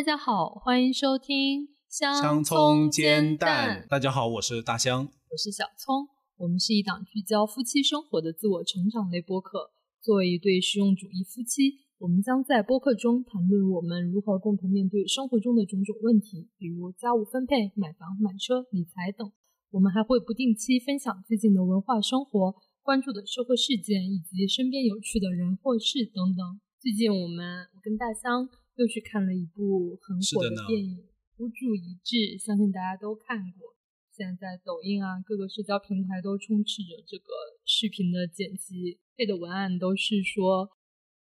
大家好，欢迎收听香葱煎蛋。大家好，我是大香，我是小葱。我们是一档聚焦夫妻生活的自我成长类播客。作为一对实用主义夫妻，我们将在播客中谈论我们如何共同面对生活中的种种问题，比如家务分配、买房、买车、理财等。我们还会不定期分享最近的文化生活、关注的社会事件以及身边有趣的人或事等等。最近我们我跟大香。又去看了一部很火的电影《孤注一掷》，相信大家都看过。现在在抖音啊，各个社交平台都充斥着这个视频的剪辑，配的文案都是说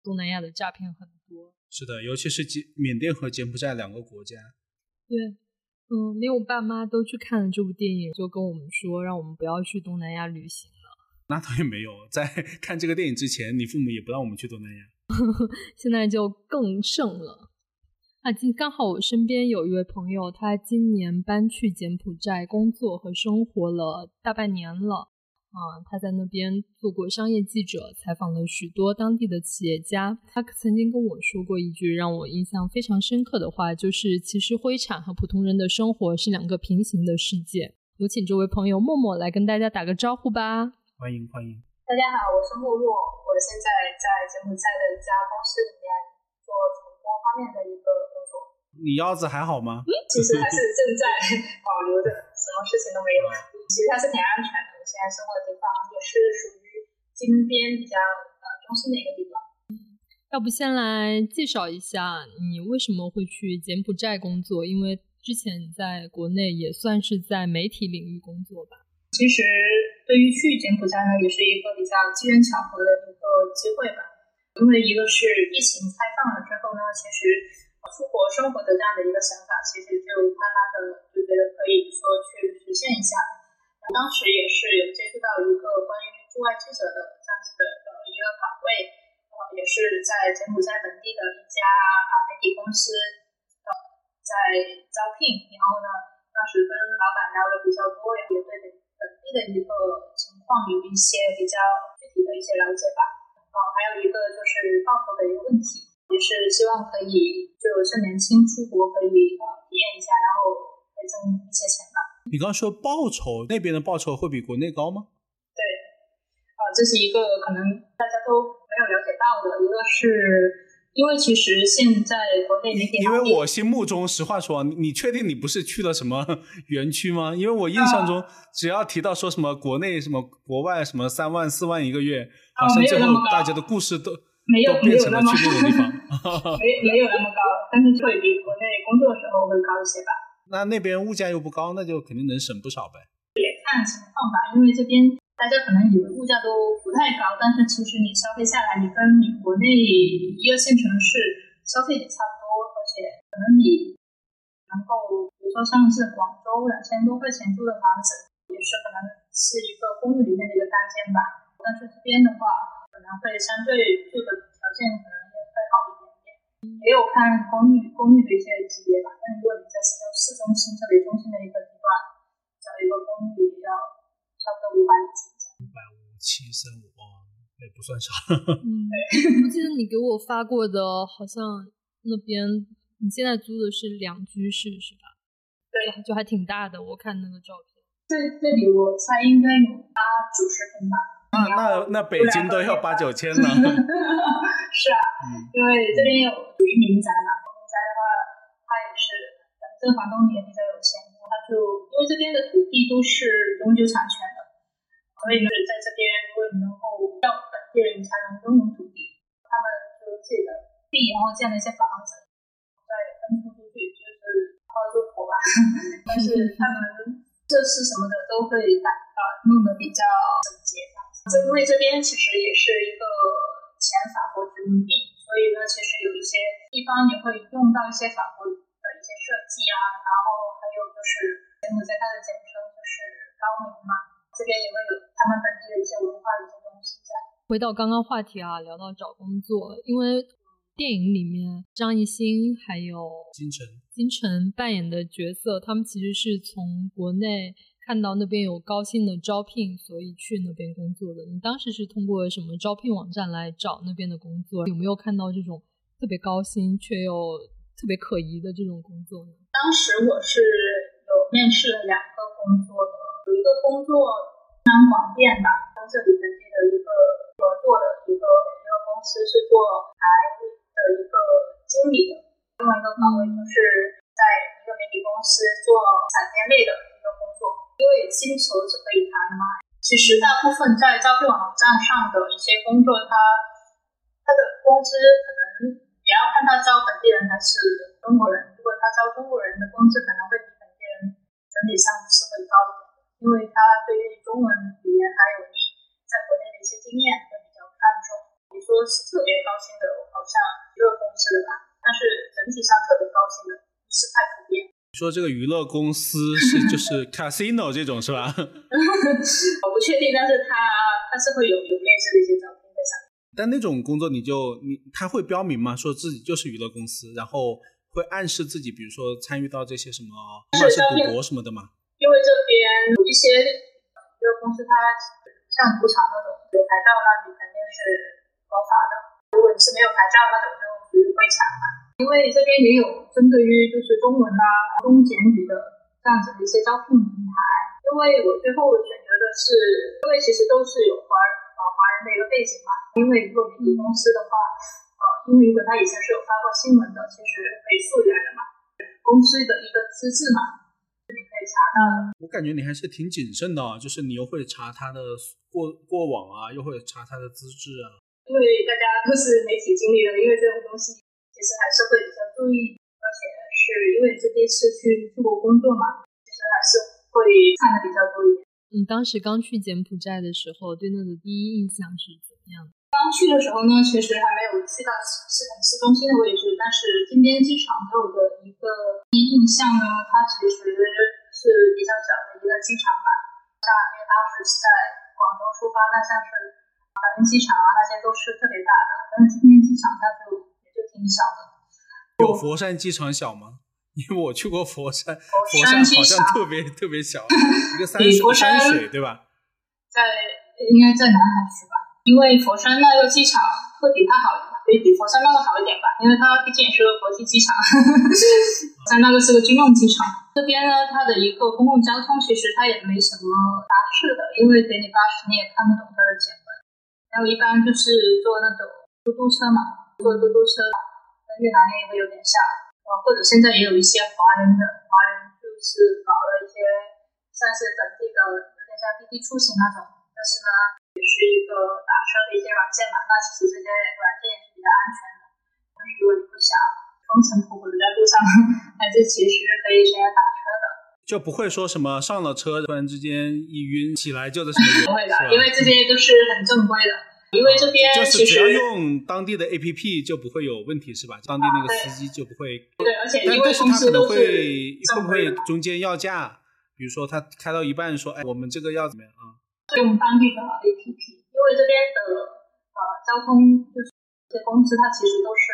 东南亚的诈骗很多。是的，尤其是柬缅甸和柬埔寨两个国家。对，嗯，连我爸妈都去看了这部电影，就跟我们说，让我们不要去东南亚旅行了。那倒也没有，在 看这个电影之前，你父母也不让我们去东南亚。现在就更盛了。啊，今刚好我身边有一位朋友，他今年搬去柬埔寨工作和生活了大半年了。啊，他在那边做过商业记者，采访了许多当地的企业家。他曾经跟我说过一句让我印象非常深刻的话，就是其实灰产和普通人的生活是两个平行的世界。有请这位朋友默默来跟大家打个招呼吧。欢迎欢迎，大家好，我是默默，我现在在柬埔寨的一家公司里面做传播方面的一个工作。你腰子还好吗？嗯其实还是正在保留着，什么事情都没有。其实还是挺安全的。我现在生活的地方也是属于金边比较呃中心的一个地方。要不先来介绍一下你为什么会去柬埔寨工作？因为之前在国内也算是在媒体领域工作吧。其实对于去柬埔寨呢，也是一个比较机缘巧合的一个机会吧。因为一个是疫情开放了之后呢，其实。出国生活的这样的一个想法，其实就慢慢的就觉得可以说去实现一下。当时也是有接触到一个关于驻外记者的这样子的呃一个岗位，呃也是在柬埔寨本地的一家啊媒体公司呃在招聘。然后呢，当时跟老板聊了比较多，也对本地的一个情况有一些比较具体的一些了解吧。哦，还有一个就是报酬的一个问题。也是希望可以就趁年轻出国，可以呃体验一下，然后可以挣一些钱吧。你刚刚说报酬那边的报酬会比国内高吗？对，啊，这是一个可能大家都没有了解到的。一个是因为其实现在国内媒体，因为我心目中，实话说，你确定你不是去了什么 园区吗？因为我印象中，只要提到说什么国内什么国外什么三万四万一个月，好像最后大家的故事都。没有没有那么，没没有那么高，但是会比国内工作的时候会高一些吧。那那边物价又不高，那就肯定能省不少呗。也看情况吧，因为这边大家可能以为物价都不太高，但是其实你消费下来，你跟你国内一二线城市消费也差不多，而且可能你能够，比如说像是广州两千多块钱租的房子，也是可能是一个公寓里面的一个单间吧。但是这边的话。可能会相对住的条件可能也会好一点点，也有看公寓公寓的一些级别吧。但如果你在市中市中心特别中心的一个地段，找一个公寓要差不多五百里几。五百五七三五哦，也不算少。嗯，我记得你给我发过的，好像那边你现在租的是两居室是吧？对，就还挺大的。我看那个照片，这这里我猜应该有八九十平吧。那那那北京都要八九千呢。是啊，因为这边有属于民宅嘛，民宅的话，它也是，这个房东也比较有钱，他就因为这边的土地都是永久产权所以就是在这边，如果你能够让本地人才能拥有土地，他们就自己的地，然后建了一些房子，再分出出去，就是包租婆吧。但是他们设施什么的都会打啊弄得比较整洁。这因为这边其实也是一个前法国殖民地，所以呢，其实有一些地方也会用到一些法国的一些设计啊，然后还有就是柬埔寨它的简称就是高明嘛，这边也会有他们本地的一些文化的一些东西在。回到刚刚话题啊，聊到找工作，因为电影里面张艺兴还有金晨金晨扮演的角色，他们其实是从国内。看到那边有高薪的招聘，所以去那边工作的。你当时是通过什么招聘网站来找那边的工作？有没有看到这种特别高薪却又特别可疑的这种工作呢？当时我是有面试了两个工作的，有一个工作非常广电的，跟这里本地的一个合作的一个一个公司是做台的一个经理的，另外一个岗位就是在一个媒体公司做产业类的一个工作，因为薪酬是可以谈的嘛。其实大部分在招聘网站上的一些工作，它它的工资可能。也要看他招本地人还是中国人。如果他招中国人的工资可能会比本地人整体上是会高一，因为他对于中文语言还有你在国内的一些经验会比较看重。你说是特别高兴的，好像娱乐公司的吧，但是整体上特别高兴的不是太普遍。说这个娱乐公司是就是 casino 这种是吧？我不确定，但是他他是会有有面试的一些招聘。但那种工作你就你他会标明吗？说自己就是娱乐公司，然后会暗示自己，比如说参与到这些什么，不管是赌博什么的吗？因为这边有一些娱乐公司，它像赌场那种有牌照，那你肯定是合法的；如果你是没有牌照，那种就属于会抢嘛。因为这边也有针对于就是中文啊、中简语的这样子的一些招聘平台。因为我最后选择的是，因为其实都是有华呃华人的一个背景嘛。因为如果媒体公司的话，呃，因为如果他以前是有发过新闻的，其实可以溯源的嘛，公司的一个资质嘛，以查到的。我感觉你还是挺谨慎的，就是你又会查他的过过往啊，又会查他的资质啊。因为大家都是媒体经历的，因为这种东西其实还是会比较注意，而且是因为是第一次去出国工作嘛，其实还是会看的比较多一点。你当时刚去柬埔寨的时候，对那的第一印象是怎么样的？刚去的时候呢，其实还没有去到市很市中心的位置，但是金边机场给我的一个第一印象呢，它其实是比较小的一个机场吧。像因为当时是在广州出发，那像是白云机场啊，那些都是特别大的，但是今天机场它就也就挺小的。有佛山机场小吗？因为我去过佛山，佛山好像特别特别小，一个山水山水对吧？在应该在南海区吧。因为佛山那个机场会比它好，可以比佛山那个好一点吧，因为它毕竟也是个国际机场。在那个是个军用机场，这边呢，它的一个公共交通其实它也没什么巴士的，因为给你巴士你也看不懂它的简文。还有一般就是坐那种嘟嘟车嘛，坐嘟嘟车跟越南那个有点像，呃，或者现在也有一些华人的华人就是搞了一些算是本地的，有点像滴滴出行那种，但是呢。也是一个打车的一些软件嘛，那其实这些软件也是比较安全的。但是如果你不想风尘仆仆的在路上，那这其实可以选择打车的。就不会说什么上了车突然之间一晕起来就的什么不会的，因为这些都是很正规的。因为这边就是只要用当地的 APP 就不会有问题，是吧？当地那个司机就不会。对，而且因为公司都是会不会中间要价？比如说他开到一半说：“哎，我们这个要怎么样啊？”用当地的 APP，因为这边的呃交通就是这些公司，它其实都是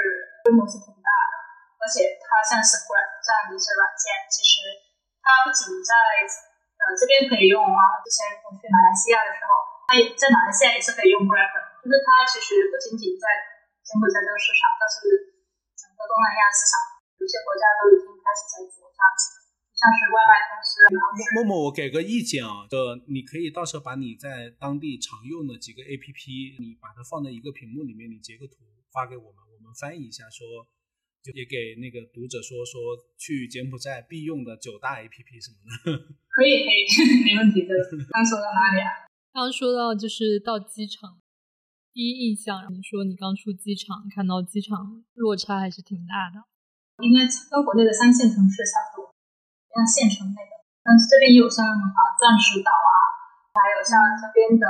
规模是挺大的，而且它像是 Grab 这样的一些软件，其实它不仅在呃这边可以用啊，之前我去马来西亚的时候，它也在马来西亚也是可以用 Grab 的，就是它其实不仅仅在柬埔寨这个市场，但是整个东南亚市场有些国家都已经开始在做这样子。像是外卖公司，默默，我给个意见啊，就你可以到时候把你在当地常用的几个 A P P，你把它放在一个屏幕里面，你截个图发给我们，我们翻译一下，说就也给那个读者说说去柬埔寨必用的九大 A P P 什么的。可 以可以，没问题的。刚说到哪里啊？刚说到就是到机场，第一印象，你说你刚出机场看到机场落差还是挺大的，应该跟国内的三线城市差不多。像县城类的，但是这边也有像啊钻石岛啊，还有像这边的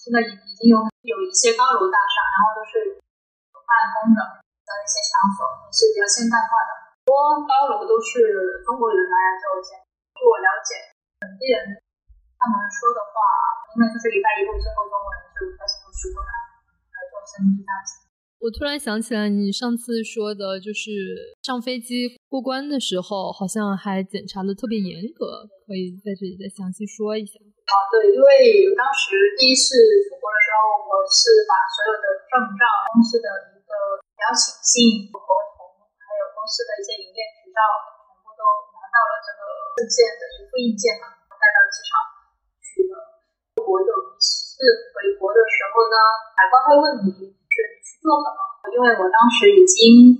现在已已经有有一些高楼大厦，然后都是有办公的的一些场所，也是比较现代化的。多高楼都是中国人来做建，据我了解，本地人他们说的话，应该就是一带一路之后，中国人就开始会去过来来做生意这样子。我突然想起来，你上次说的就是上飞机过关的时候，好像还检查的特别严格，可以在这里再详细说一下。啊，对，因为当时第一次出国的时候，我是把所有的证照、公司的一个邀请信、合同，还有公司的一些营业执照全部都拿到了这个证件的一副印件嘛，带到机场去的。我有一次回国的时候呢，海关会问你是你去做什么，因为我当时已经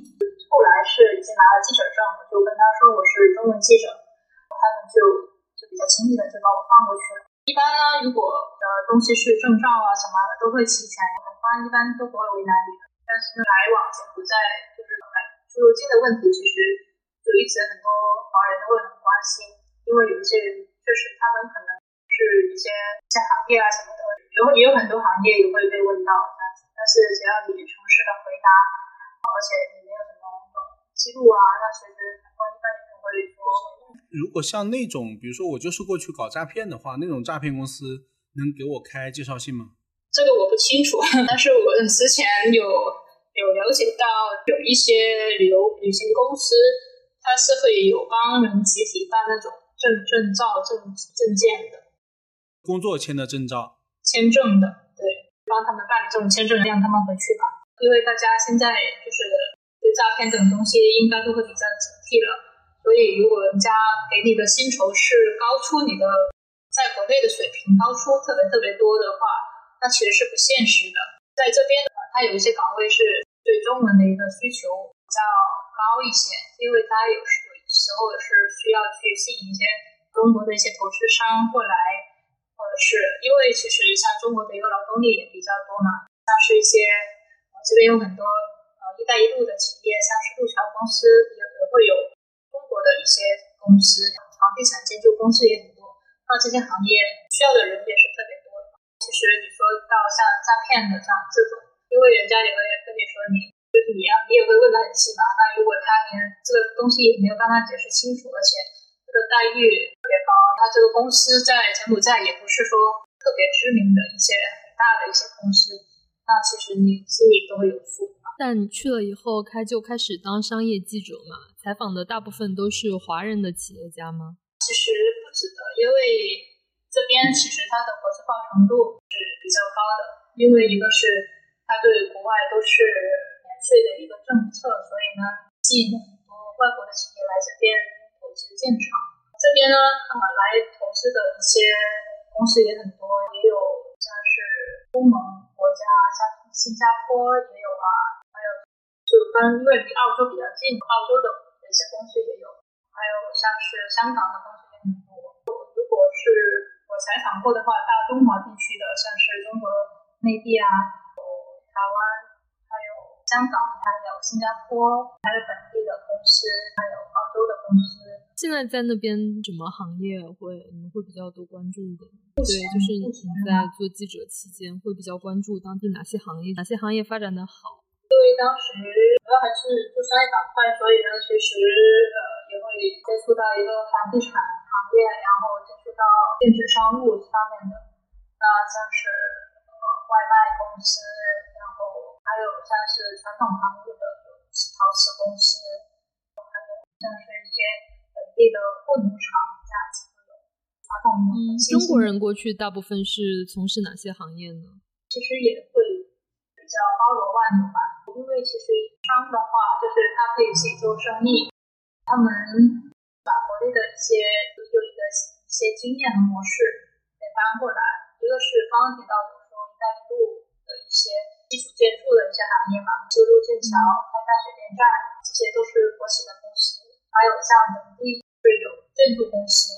后来是已经拿了记者证，我就跟他说我是中文记者，他们就就比较轻易的就把我放过去了。一般呢，如果的东西是证照啊什么的都会齐全，海关一般都不会为难你的。但是来往柬埔寨就是出入境的问题，其实就一直很多华人都会很关心，因为有一些人确实他们可能是一些一些行业啊什么的，有也有很多行业也会被问到。但是只要你诚实的回答，而且你没有什么记录啊，那其实一般也不会说。如果像那种，比如说我就是过去搞诈骗的话，那种诈骗公司能给我开介绍信吗？这个我不清楚，但是我之前有有了解到，有一些旅游旅行公司，它是会有帮人集体办那种证证照、证证件的，工作签的证照、签证的，对，帮他们办理这种签证，让他们回去吧。因为大家现在就是对诈骗这种东西，应该都会比较警惕了，所以如果人家给你的薪酬是高出你的在国内的水平，高出特别特别多的话。那其实是不现实的，在这边呢，它有一些岗位是对中文的一个需求比较高一些，因为它有时有时候是需要去吸引一些中国的一些投资商过来，是因为其实像中国的一个劳动力也比较多嘛，像是一些这边有很多呃“一带一路”的企业，像是路桥公司也也会有中国的一些公司，房地产建筑公司也很多，那这些行业需要的人也是特别多的。其实你说到像诈骗的这样这种，因为人家也会跟你说你就是你要你也会问的很细嘛。那如果他连这个东西也没有办法解释清楚，而且个待遇特别高，他这个公司在柬埔寨也不是说特别知名的一些很大的一些公司，那其实你心里都会有数。但你去了以后，开就开始当商业记者嘛？采访的大部分都是华人的企业家吗？其实不止的，因为。这边其实它的国际化程度是比较高的，因为一个是它对国外都是免税的一个政策，所以呢吸引了很多外国的企业来这边投资建厂。这边呢，呃，来投资的一些公司也很多，也有像是欧盟国家，像新加坡也有啊，还有就跟因为离澳洲比较近，澳洲的一些公司也有，还有像是香港的公司也很多。如果是我采访过的话，大中华地区的，像是中国内地啊，台湾，香港，还有新加坡，还有本地的公司，还有澳洲的公司。现在在那边什么行业会你们会比较多关注一点？对，就是你在做记者期间会比较关注当地哪些行业，哪些行业发展的好？因为当时主要还是做商业板块，所以呢，其实呃也会接触到一个房地产行业，然后接触到电子商务方面的，那像是呃外卖公司，然后还有像是传统行业的陶瓷公司，还有像是一些本地的布农厂这样子的传统的。嗯，中国人过去大部分是从事哪些行业呢？其实也会比较包罗万有吧。因为其实商的话，就是他可以自己做生意，他们把国内的一些有一个一些经验和模式给搬过来。一个是刚刚提到，比如说“一带一路”的一些基础建筑的一些行业嘛，修路建桥、开发水电站，这些都是国企的公司。还有像本地是有建筑公司，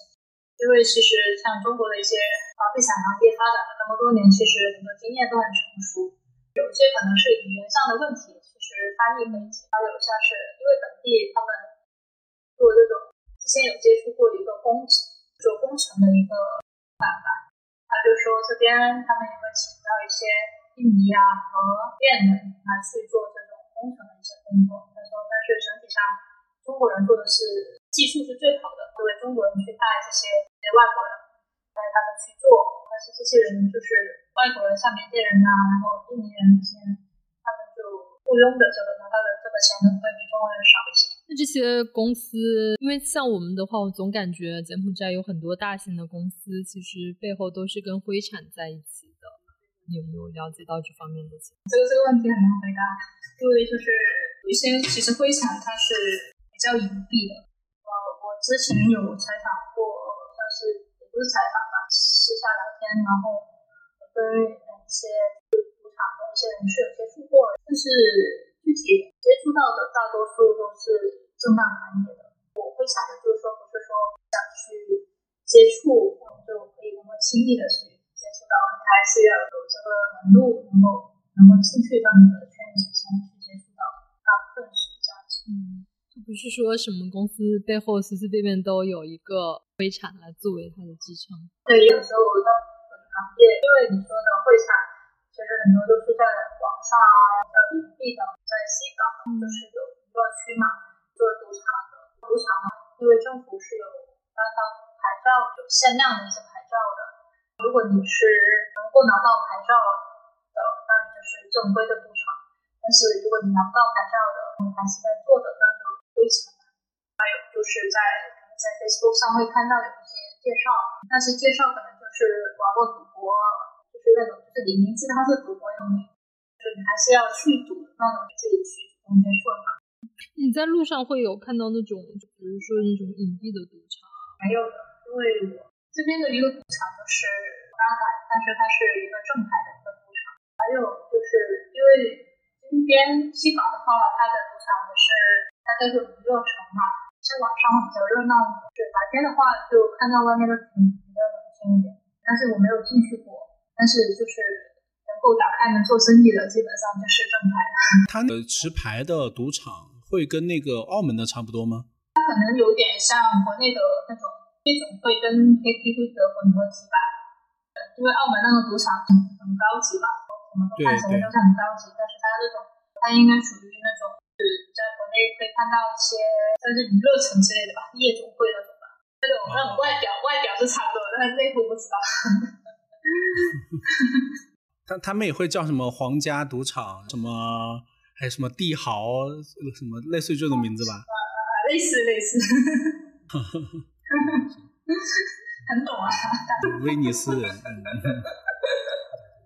因为其实像中国的一些房地产行业发展了那么多年，其实很多经验都很成熟。有些可能是语言上的问题，其实翻译可以解。还有像是因为本地他们做这种，之前有接触过一个工程做工程的一个板板，他就说这边他们也会请到一些印尼啊和越南来去做这种工程的一些工作。他说，但是整体上中国人做的是技术是最好的，作为中国人去带这些这些外国人带他们去做。但是这些人就是外国人，像缅甸人呐，然后印尼人这些，他们就雇佣的这个拿到的这个钱会比中国人少一些。那这些公司，因为像我们的话，我总感觉柬埔寨有很多大型的公司，其实背后都是跟灰产在一起。有没有了解到这方面的情？这个这个问题很难回答，因为就是有一些其实灰产它是比较隐蔽的。呃，我之前有采访过，算是也不是采访吧，私下聊天，然后跟一些就赌场的一些人士有接触过，但是具体接触到的大多数都是正当行业的。我会想的就是说，不是说想去接触就可以那么轻易的去到，还是要有这个门路，能够能够进去到你的圈子才能去接触到，大部分是这样子。嗯，就不是说什么公司背后随随便便都有一个会产来作为它的支撑。对，有时候我在本行业，因为你说的会产，其实很多都是在网上啊，比较隐蔽的，在西港就是有娱乐区嘛，做赌场的赌场嘛，因为政府是有颁发牌照，有限量的一些牌照的。如果你是能够拿到牌照的，那你就是正规的赌场；但是如果你拿不到牌照的，你还是在做的，那就亏钱了。还有就是在在 Facebook 上会看到有一些介绍，但是介绍可能就是网络赌博，就是那种就是你明知它是赌博用的，就是你还是要去赌那种，自己去主动接触嘛。你在路上会有看到那种，比如说那种隐蔽的赌场？没有的，因为我这边的一个赌场就是八百，但是它是一个正牌的一个赌场。还有就是因为今边西港的话，它的赌场是它叫做娱乐城嘛，在晚上会比较热闹一点。是白天的话，就看到外面的景比较冷清一点。但是我没有进去过，但是就是能够打开门做生意的，基本上就是正牌的。它的持牌的赌场会跟那个澳门的差不多吗？它可能有点像国内的那种，这种会跟 KTV 的混合体吧。呃因为澳门那个赌场很很高级吧，什么都看起来都是很高级，但是它那种它应该属于那种是在国内会看到一些像是娱乐城之类的吧，夜总会那种吧。那种那种外表外表是差不多，但是内部不知道。他他们也会叫什么皇家赌场，什么还有什么帝豪，什么类似于这种名字吧？类 似类似，很懂啊。威尼斯人，嗯，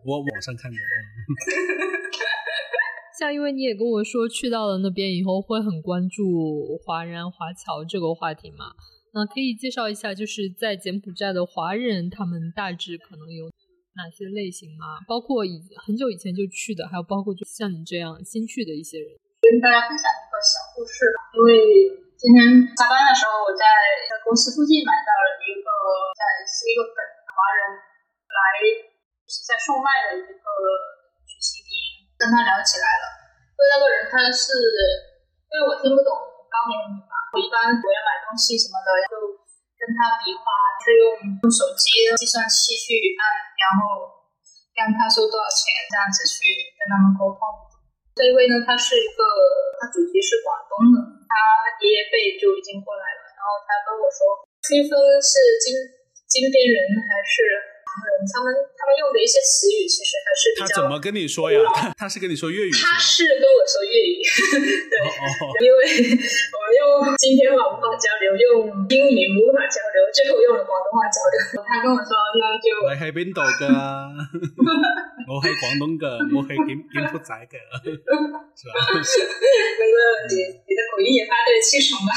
我网上看的。嗯 像因为你也跟我说去到了那边以后会很关注华人华侨这个话题嘛，那可以介绍一下，就是在柬埔寨的华人他们大致可能有哪些类型吗？包括以很久以前就去的，还有包括就像你这样新去的一些人。跟大家分享一个小故事吧，因为今天下班的时候，我在在公司附近买到了一个在是一个本华人来是在售卖的一个曲奇饼，跟他聊起来了。因为那个人他是因为我听不懂高棉语嘛，我一般我要买东西什么的就跟他比划，是用用手机计算器去按，然后让他收多少钱，这样子去跟他们沟通。这一位呢，他是一个，他祖籍是广东的，他爷爷辈就已经过来了。然后他跟我说，区分是金金边人还是唐人，他们他们用的一些词语其实还是比较。他怎么跟你说呀？他他是跟你说粤语吗？他是跟我说粤语，对，因为我们用今天话无法交流，用英语无法交流，最后用了广东话交流。他跟我说，那就你喺邊度噶？我喺廣東噶，我係柬柬埔寨噶，是吧？那个你你的口音也发对七成吧。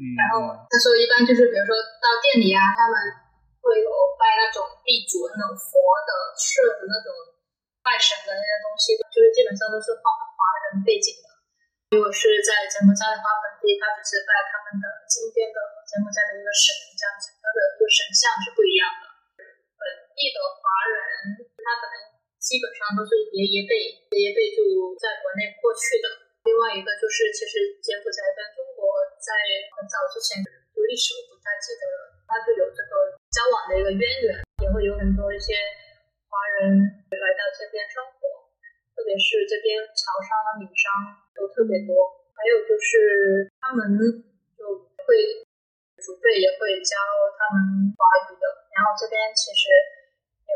嗯，然后他说，一般就是比如说到店里啊，他们会有拜那种地主那种佛的、社的那种拜神的那些东西，就是基本上都是华华人背景的。如果是在柬埔寨的话，本地他只是拜他们的金边的柬埔寨的一个神，这样子，他的一个神像是不一样的。本地的华人，他可能基本上都是爷爷辈，爷爷辈就在国内过去的。另外一个就是，其实柬埔寨跟中国在很早之前，就历史我不太记得了，它就有这个交往的一个渊源，也会有很多一些华人来到这边生活，特别是这边潮商啊、闽商都特别多。还有就是他们就会祖辈也会教他们华语的，然后这边其实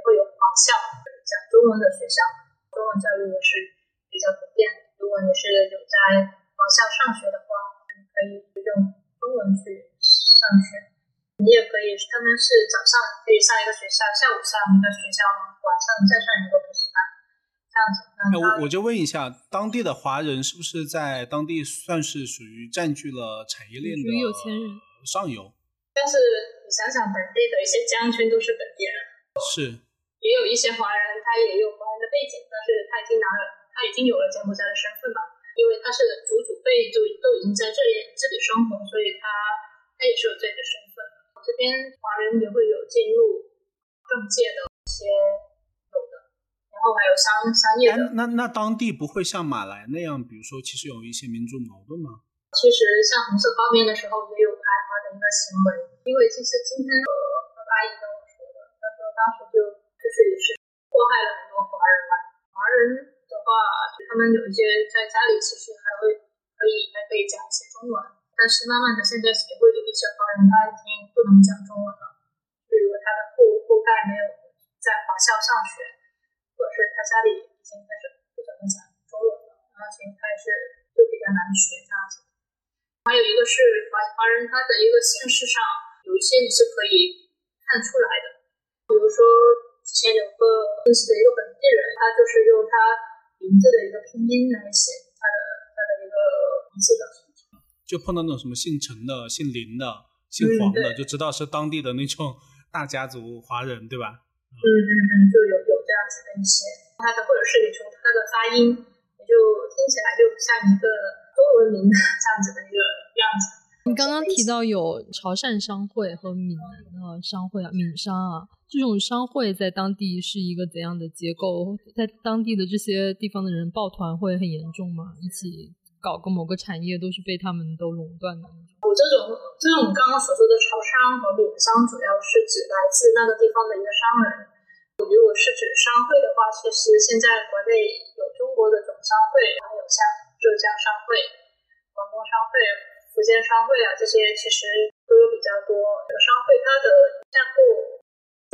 会有华校讲中文的学校，中文教育也是比较普遍的。如果你是有在华校上学的话，你可以用中文去上学。你也可以，他们是早上可以上一个学校，下午上一个学校，晚上再上一个补习班，这样样子。那我我就问一下，当地的华人是不是在当地算是属于占据了产业链的有钱人上游？但是你想想，本地的一些将军都是本地人，是，也有一些华人，他也有华人的背景，但是他已经拿了，他已经有了柬埔寨的身份嘛，因为他是祖祖辈就都已经在这里这里生活，所以他他也是有自己的身份。这边华人也会有进入政界的一些。然后还有商商业的，那那当地不会像马来那样，比如说其实有一些民族矛盾吗？其实像红色高棉的时候也有排华的一个行为，因为其实今天和和阿姨跟我说的，她说当时就就是也是祸害了很多华人嘛。华人的话，他们有一些在家里其实还会可以还可以讲一些中文，但是慢慢的现在也会有一些华人他已经不能讲中文了，就如果他的后后代没有在华校上学。或者是他家里已经开始不怎么讲中文了，而且他也是就比较难学这样子。还有一个是华华人，他的一个姓氏上有一些你是可以看出来的，比如说之前有个认识的一个本地人，他就是用他名字的一个拼音来写他的他的一个名字的。就碰到那种什么姓陈的、姓林的、姓黄的，就知道是当地的那种大家族华人，对吧？嗯嗯嗯，就有有这样子的一些，他的或者是你从他的发音，也就听起来就像一个中文名这样子的一个。你刚刚提到有潮汕商会和闽南的商会啊，闽商啊，这种商会在当地是一个怎样的结构？在当地的这些地方的人抱团会很严重吗？一起？搞个某个产业都是被他们都垄断的。我这种这种刚刚所说的潮商和闽商，主要是指来自那个地方的一个商人。如果是指商会的话，其实现在国内有中国的总商会，还有像浙江商会、广东商会、福建商会啊，这些其实都有比较多。这个商会它的架构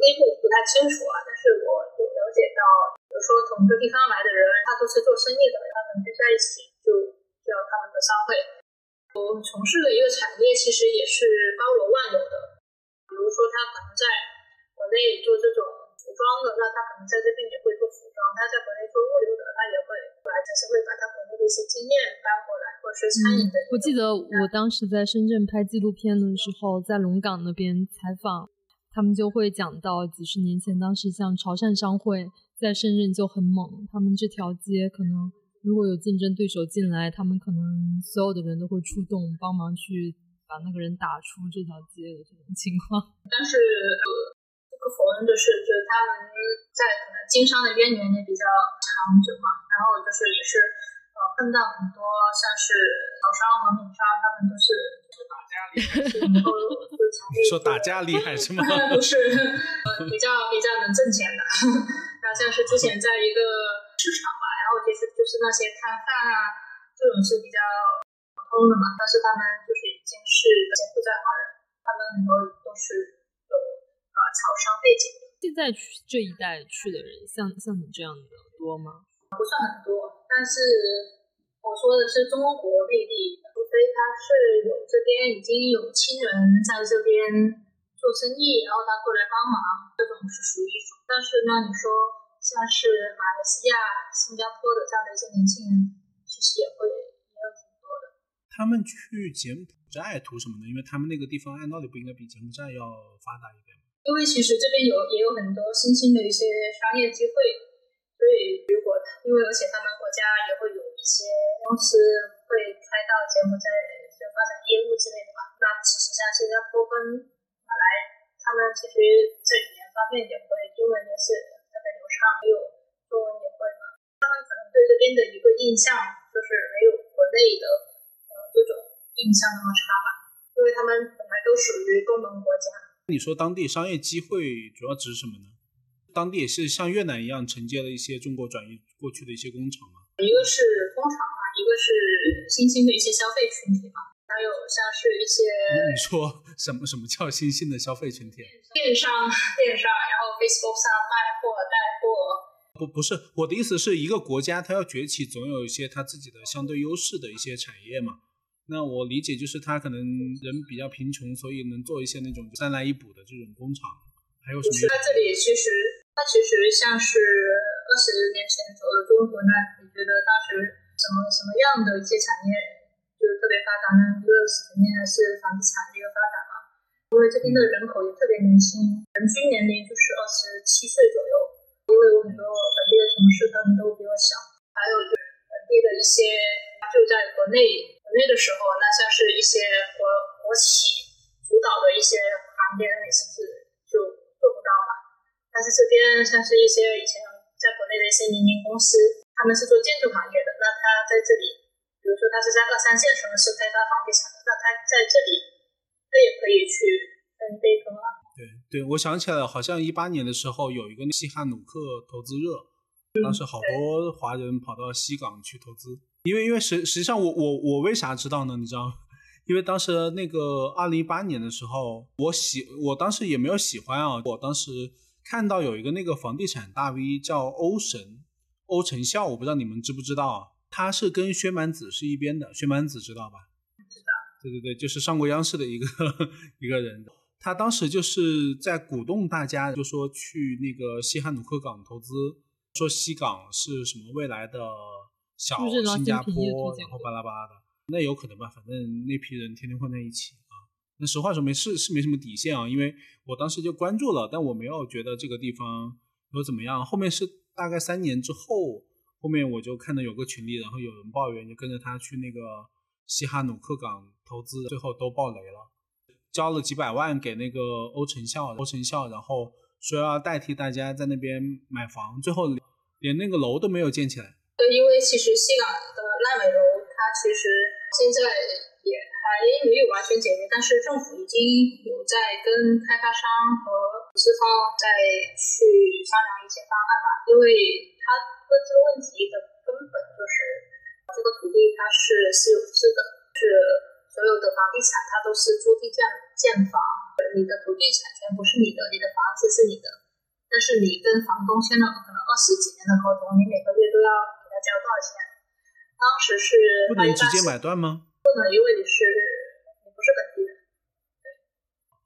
内部不太清楚啊，但是我有了解到，比如说同一个地方来的人，他都是做生意的，他们聚在一起就。叫他们的商会，我们从事的一个产业其实也是包罗万有的。比如说，他可能在国内做这种服装的，那他可能在这边也会做服装；他在国内做物流的，他也会来，还是会把他国内的一些经验搬过来，或者是餐饮的。我记得我当时在深圳拍纪录片的时候，在龙岗那边采访，他们就会讲到几十年前，当时像潮汕商会在深圳就很猛，他们这条街可能。如果有竞争对手进来，他们可能所有的人都会出动帮忙去把那个人打出这条街的这种情况。但是呃，不否认的是，就是他们在可能经商的渊源也比较长久嘛。然后就是也是呃碰到很多像是潮商和闽商，他们都是打架厉害，说打架厉害是吗？不是，比较比较能挣钱的。那像是之前在一个市场吧。然后其实就是那些摊贩啊，这种是比较普通的嘛。但是他们就是已经是柬埔寨华人，他们很多都是有呃潮商背景。现在去这一代去的人，像像你这样的多吗？不算很多，但是我说的是中国内地，除非他是有这边已经有亲人在这边做生意，然后他过来帮忙，这种是属于一种。但是呢，你说。像是马来西亚、新加坡的这样的一些年轻人，其实也会也有挺多的。他们去柬埔寨图什么呢？因为他们那个地方按道理不应该比柬埔寨要发达一点吗？因为其实这边有也有很多新兴的一些商业机会，所以如果因为而且他们国家也会有一些公司会开到柬埔寨就发展业务之类的嘛。那其实像新加坡跟马来，他们其实在语言方面也会英文也是。还有中文也会嘛？他们可能对这边的一个印象就是没有国内的呃这种印象那么差吧，因为他们本来都属于东盟国家。你说当地商业机会主要指什么呢？当地也是像越南一样承接了一些中国转移过去的一些工厂嘛？一个是工厂嘛，一个是新兴的一些消费群体嘛，还有像是一些你说什么什么叫新兴的消费群体？电商，电商，然后 Facebook 上卖货带货。不不是我的意思，是一个国家它要崛起，总有一些它自己的相对优势的一些产业嘛。那我理解就是他可能人比较贫穷，所以能做一些那种三来一补的这种工厂。还有什么？它这里其实它其实像是二十年前左右的中国，那你觉得当时什么什么样的一些产业就是特别发达呢？一个肯定是房地产的一个发展嘛，因为这边的人口也特别年轻，人均年龄就是二十七岁左右。因为有很多本地的同事，他们都比我小，还有就是本地的一些就在国内国内的时候，那像是一些国国企主导的一些行业，那你是不是就做不到嘛？但是这边像是一些以前在国内的一些民营公司，他们是做建筑行业的，那他在这里，比如说他是在二三线城市开发房地产的，那他在这里，他也可以去分一杯羹啊。对对，我想起来了，好像一八年的时候有一个西汉努克投资热，当时好多华人跑到西港去投资，因为因为实实际上我我我为啥知道呢？你知道吗？因为当时那个二零一八年的时候，我喜我当时也没有喜欢啊，我当时。看到有一个那个房地产大 V 叫欧神欧成孝，我不知道你们知不知道，他是跟薛蛮子是一边的，薛蛮子知道吧？知道。对对对，就是上过央视的一个一个人，他当时就是在鼓动大家，就说去那个西汉努克港投资，说西港是什么未来的小新加坡，然后巴拉巴拉的，那有可能吧？反正那批人天天混在一起啊。那实话说没是是没什么底线啊，因为我当时就关注了，但我没有觉得这个地方有怎么样。后面是大概三年之后，后面我就看到有个群里，然后有人抱怨，就跟着他去那个西哈努克港投资，最后都爆雷了，交了几百万给那个欧成孝，欧成孝，然后说要代替大家在那边买房，最后连那个楼都没有建起来。对，因为其实西港的烂尾楼，它其实现在也。还没有完全解决，但是政府已经有在跟开发商和投资方在去商量一些方案嘛。因为他问这个问题的根本就是这个土地它是私有制的，是所有的房地产它都是租地建建房，你的土地产权不是你的，你的房子是你的，但是你跟房东签了可能二十几年的合同，你每个月都要给他交多少钱？当时是不能直接买断吗？不能，因为你是你不是本地人，对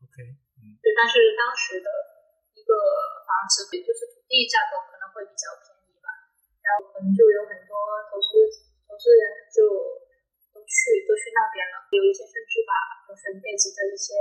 ，OK，嗯，对，但是当时的一个房子，也就是土地价格可能会比较便宜吧，然后可能就有很多投资投资人就都去都去那边了，有一些甚至把就是一辈子的一些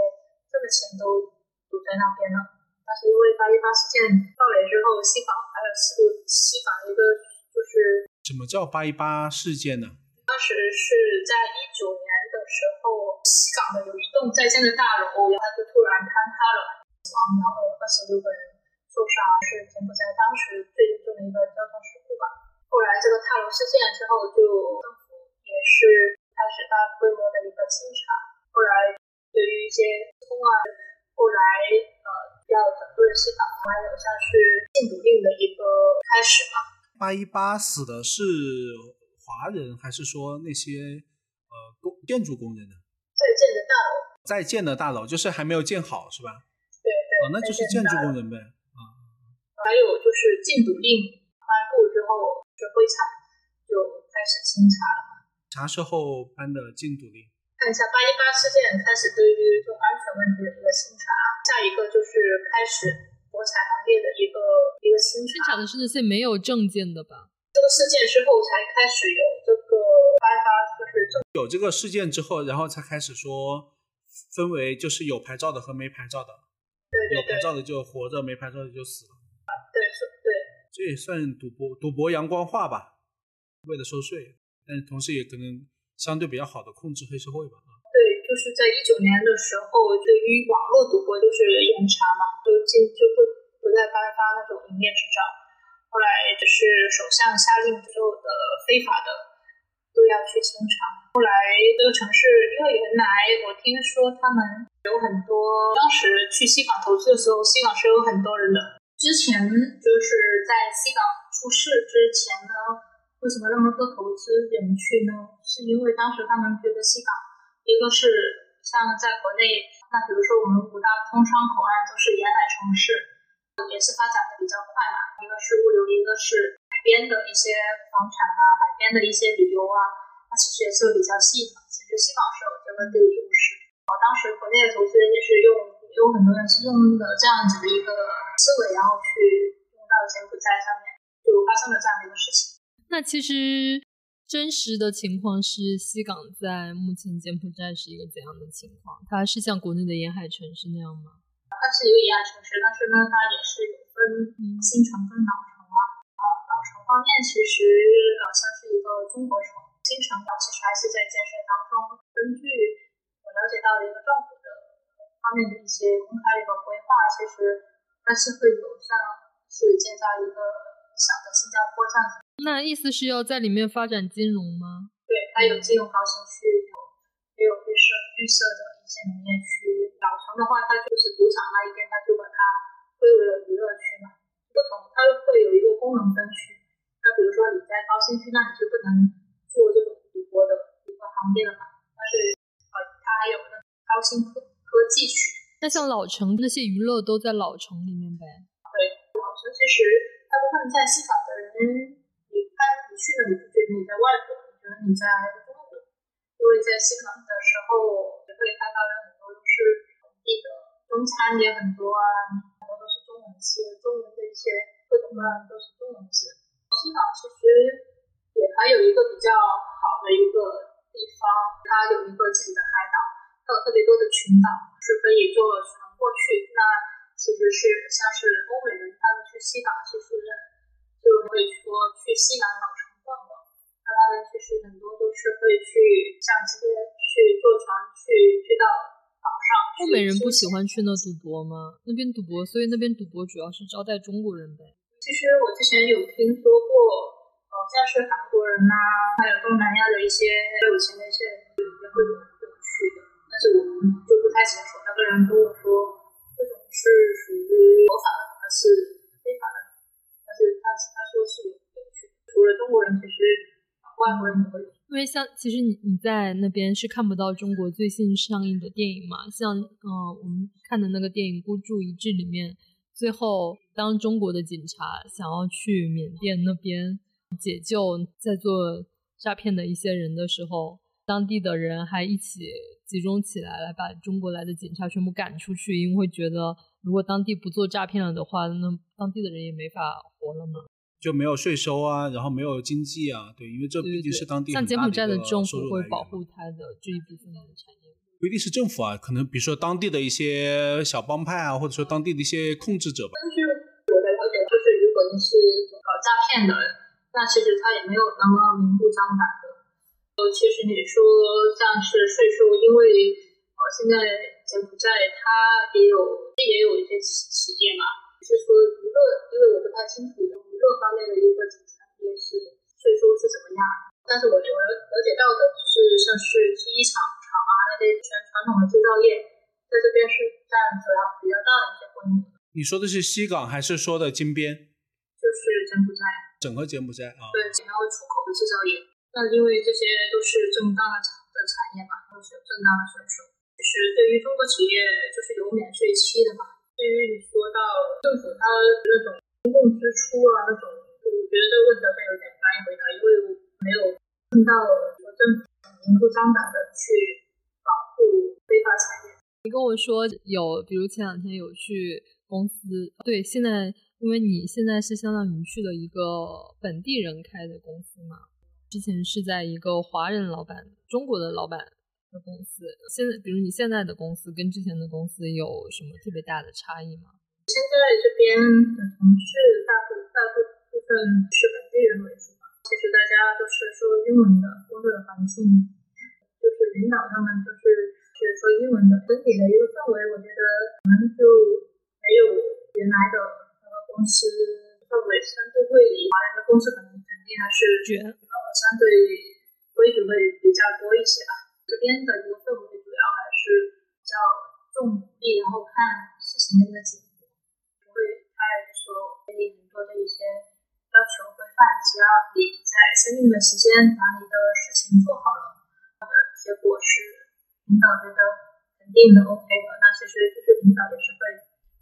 挣的钱都赌在那边了。但是因为八一八事件爆雷之后，西港还有西路西港一个就是什么叫八一八事件呢？当时是在一九年的时候，西港的有一栋在建的大楼，然后就突然坍塌了，死亡，然后二十六个人受伤，是柬埔寨当时最严重的一个交通事故吧。后来这个塌楼事件之后，就政府也是开始大规模的一个清查。后来对于一些通啊，后来呃要整顿西港，还有像是禁赌令的一个开始嘛。八一八死的是。华人还是说那些呃工建筑工人呢？在建的大楼，在建的大楼就是还没有建好是吧？对对，哦，那就是建筑工人呗。啊，还有就是禁毒令颁布之后，这灰产就开始清查了。啥时候颁的禁毒令？看一下八一八事件开始对于这种安全问题的一个清查，下一个就是开始博彩行业的一个一个清查。清查的是那些没有证件的吧？这个事件之后才开始有这个开发，就是有这个事件之后，然后才开始说分为就是有牌照的和没牌照的。对有牌照的就活着，没牌照的就死了。对，是，对。这也算赌博，赌博阳光化吧，为了收税，但同时也可能相对比较好的控制黑社会吧。对，就是在一九年的时候，对于网络赌博就是严查嘛，就就不不再颁发那种营业执照。后来就是首相下令，所有的非法的都要去清查。后来这个城市，因为原来我听说他们有很多，当时去西港投资的时候，西港是有很多人的。之前就是在西港出事之前呢，为什么那么多投资人去呢？是因为当时他们觉得西港一个是像在国内，那比如说我们五大通商口岸都是沿海城市。也是发展的比较快嘛，一个是物流，一个是海边的一些房产啊，海边的一些旅游啊，它其实也是比较细的。其实西港是有这个地理优势。我当时国内的投资人也是用，有很多人是用的这样子的一个思维，然后去用到柬埔寨上面，就发生了这样的一个事情。那其实真实的情况是，西港在目前柬埔寨是一个怎样的情况？它是像国内的沿海城市那样吗？它是一个沿海城市，但是呢，它也是有分新城跟老城啊。啊，老城方面其实好像是一个中国城，新城其实还是在建设当中。根据我了解到的一个政府的方面的一些公开的一个规划，其实它是会有像是建造一个小的新加坡这样子。那意思是要在里面发展金融吗？对，它有金融高新区，有也有绿色绿色的一些农业区。老城的话，它就是赌场那一边，它就把它归为了娱乐区嘛。不同，它会有一个功能分区。那比如说你在高新区，那你就不能做这种赌博的一个行业了嘛。但是呃，它还有那高新科科技区。那像老城那些娱乐都在老城里面呗？对，老城其实大部分在西港的人，你看你去了，你不觉得你在外国，你觉得你在中国。因为在西港的时候，也会看到有很多都是本地的中餐也很多啊，很多都是中文字，中文的一些各种各样的都是中文字。西港其实也还有一个比较好的一个地方，它有一个自己的海岛，它有特别多的群岛，是可以坐船过去。那其实是像是欧美人他们去西港，其实就会说去西港老城逛逛。那他们其实很多都是会去像这边去坐船去去到岛上。欧美人不喜欢去那赌博吗？那边赌博，所以那边赌博主要是招待中国人呗。其实我之前有听说过，呃，像是韩国人呐、还有东南亚的一些有钱的一些人也会有有去的，但是我们就不太清楚。那个人跟我说，是属于合法的还是非法的？但是但是他说是有有去的，除了中国人，其实外国人也会有。因为像其实你你在那边是看不到中国最新上映的电影嘛，像、呃我们看的那个电影《孤注一掷》里面，最后当中国的警察想要去缅甸那边解救在做诈骗的一些人的时候，当地的人还一起集中起来来把中国来的警察全部赶出去，因为会觉得如果当地不做诈骗了的话，那当地的人也没法活了嘛。就没有税收啊，然后没有经济啊，对，因为这毕竟是当地很像柬埔寨的政府会保护它的这一部分的产业。不一定是政府啊，可能比如说当地的一些小帮派啊，或者说当地的一些控制者吧。但是我的了解，就是如果你是搞诈骗的人，那其实他也没有那么明目张胆的。呃，其实你说像是税收，因为呃现在柬埔寨它也有也有一些企企业嘛，只是说娱乐，因为我不太清楚娱乐方面的一个产业是税收是怎么样。但是我我了了解到的是，像是制衣厂厂啊那些全传统的制造业，在这边是占主要比较大的一些规模。你说的是西港还是说的金边？就是柬埔寨，整个柬埔寨啊？对，然后出口的制造业。那因为这些都是正当的产的产业嘛，都是有正当的税收。其实对于中国企业，就是有免税期的嘛。对于你说到政府它那种公共支出啊那种，我觉得这个问题好像有点难以回答，因为我没有看到说政府明目张胆的去保护非法产业。你跟我说有，比如前两天有去公司，对，现在因为你现在是相当于去了一个本地人开的公司嘛，之前是在一个华人老板、中国的老板的公司，现在比如你现在的公司跟之前的公司有什么特别大的差异吗？现在这边的同事大部大部部分是本地人为主嘛，其实大家都是说英文的，工作的环境就是领导他们就是是说英文的，整体的一个氛围，我觉得可能就没有原来的那个公司氛围相对会华人的公司可能定还是卷呃相对规矩会比较多一些吧。这边的一个氛围主要还是比较重努力，然后看事情的一个结果。不会太说给你很多的一些要求规范，只要你在生命的时间把你的事情做好了，的结果是领导觉得肯定的 OK 的，那其实就是领导也是会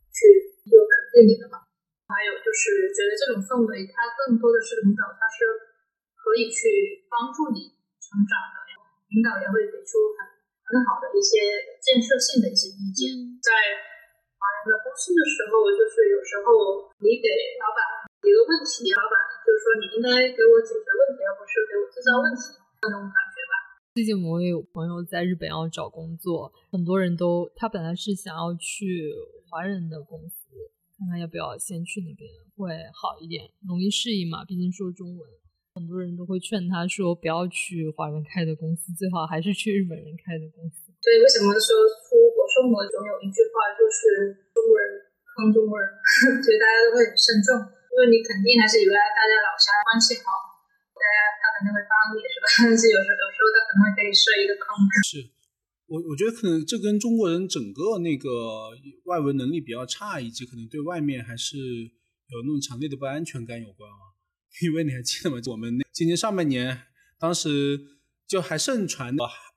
去就肯定你的嘛。还有就是觉得这种氛围，它更多的是领导他是可以去帮助你成长的，领导也会给出很很好的一些建设性的一些意见，在华人的公司的时候，就是有时候你给老板一个问题，老板就是说你应该给我解决问题，而不是给我制造问题那种感觉吧。最近我也有朋友在日本要找工作，很多人都他本来是想要去华人的公司，看看要不要先去那边会好一点，容易适应嘛，毕竟说中文。很多人都会劝他说不要去华人开的公司，最好还是去日本人开的公司。对，为什么说出国生活总有一句话就是中国人坑中国人，所以大家都会很慎重，因为你肯定还是以为大家老乡关系好，大家他肯定会帮你，是吧？但是有时候有时候他可能会给你设一个坑。是我我觉得可能这跟中国人整个那个外文能力比较差，以及可能对外面还是有那种强烈的不安全感有关啊。因为你还记得吗？我们今年上半年，当时就还盛传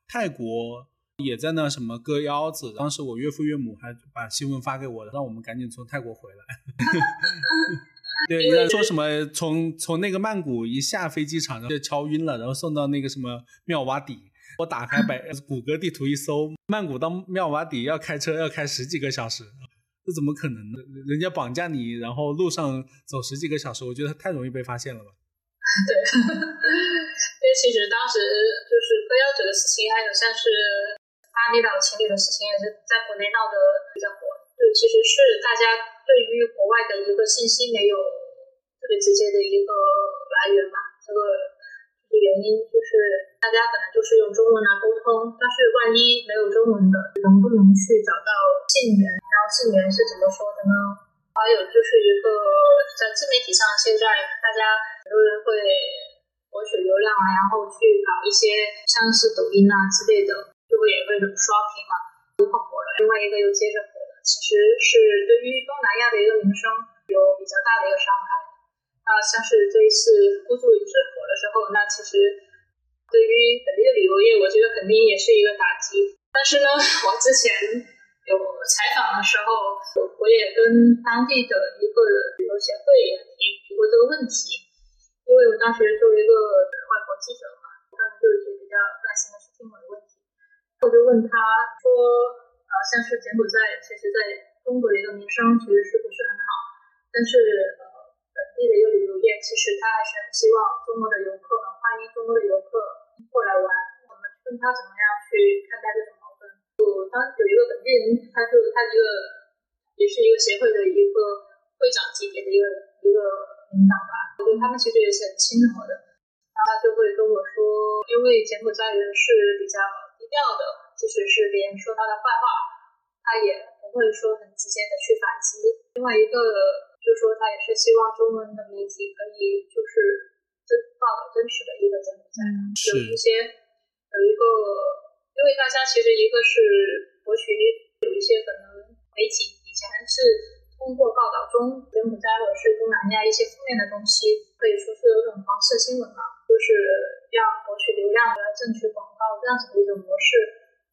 泰国也在那什么割腰子。当时我岳父岳母还把新闻发给我，让我们赶紧从泰国回来。对，说什么从从那个曼谷一下飞机场然后就敲晕了，然后送到那个什么妙瓦底。我打开百 谷歌地图一搜，曼谷到妙瓦底要开车要开十几个小时。这怎么可能呢？人家绑架你，然后路上走十几个小时，我觉得太容易被发现了吧？对，因为其实当时就是割腰子的事情，还有像是巴厘岛情侣的事情，也是在国内闹得比较火。对，其实是大家对于国外的一个信息没有特别直接的一个来源吧，这个。的原因就是大家可能就是用中文来沟通，但是万一没有中文的，能不能去找到信源？然后信源是怎么说的呢？还有就是一个在自媒体上，现在大家很多人会博取流量啊，然后去搞一些像是抖音啊之类的，就会也会刷屏嘛，一会火了，另外一个又接着火了，其实是对于东南亚的一个名声有比较大的一个伤害。啊，像是这一次孤注一掷火的时候，那其实对于本地的旅游业，我觉得肯定也是一个打击。但是呢，我之前有采访的时候，我也跟当地的一个旅游协会提提过这个问题，因为我当时作为一个外国记者嘛，他们就也比较耐心的去听我的问题，我就问他说，呃，像是柬埔寨，其实在中国的一个名声其实是不是很好，但是。地的一个旅游业，其实他还是很希望中国的游客，很欢迎中国的游客过来玩。我们问他怎么样去看待这种矛盾？就当有一个本地人，他就他一个也是一个协会的一个会长级别的一个一个领导吧，我跟他们其实也是很亲和的。然后他就会跟我说，因为柬埔寨人是比较低调的，即使是别人说他的坏话，他也不会说很直接的去反击。另外一个。就说他也是希望中文的媒体可以就是真报道真实的一个柬埔寨，有一些有一个，因为大家其实一个是博取，有一些可能媒体以前是通过报道中柬埔寨或者是东南亚一些负面的东西，可以说是有种黄色新闻嘛，就是要博取流量来挣取广告这样子的一种模式。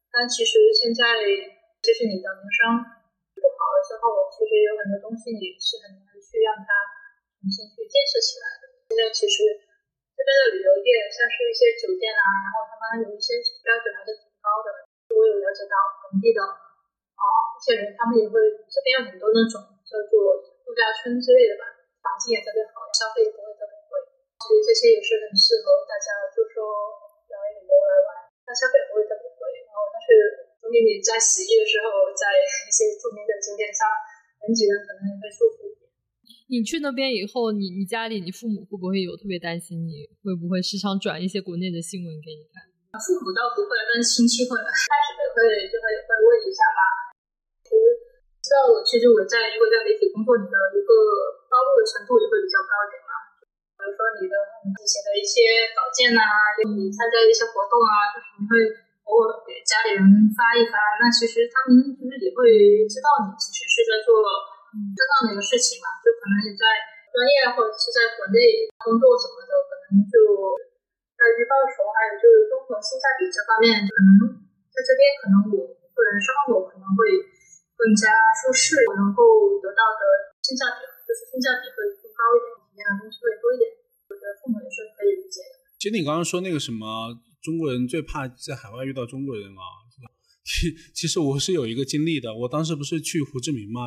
但其实现在就是你的名声。好了之后，其实有很多东西你是很难去让它重新去建设起来的。现在其实这边的旅游业，像是一些酒店啊，然后他们有一些标准还是挺高的。我有了解到本地的啊一些人，他们也会这边有很多那种叫做度假村之类的吧，环境也特别好，消费也不会特别贵，所以这些也是很适合大家，就说来旅游来玩，那消费不会特别贵，然后但是。因为你在十一的时候，在一些著名的景点上，人挤人可能也会舒服一点。你去那边以后，你你家里你父母会不会有特别担心？你会不会时常转一些国内的新闻给你看？父母倒不会，但是亲戚会。开始也会就会会问一下吧。其实知道，其实我在如果在媒体工作，你的一个高度的程度也会比较高一点嘛。比如说你的你写的一些稿件呐，你参加一些活动啊，就是你会。偶尔给家里人发一发，那其实他们其实也会知道你其实是在做正当的一个事情嘛。就可能你在专业或者是在国内工作什么的，可能就在于报酬，还有就是综合性价比这方面，可能在这边可能我个人生活可能会更加舒适，能够得到的性价比就是性价比会更高一点，体验的东西会多一点。我觉得父母也是可以理解的。其实你刚刚说那个什么。中国人最怕在海外遇到中国人啊！其其实我是有一个经历的，我当时不是去胡志明嘛，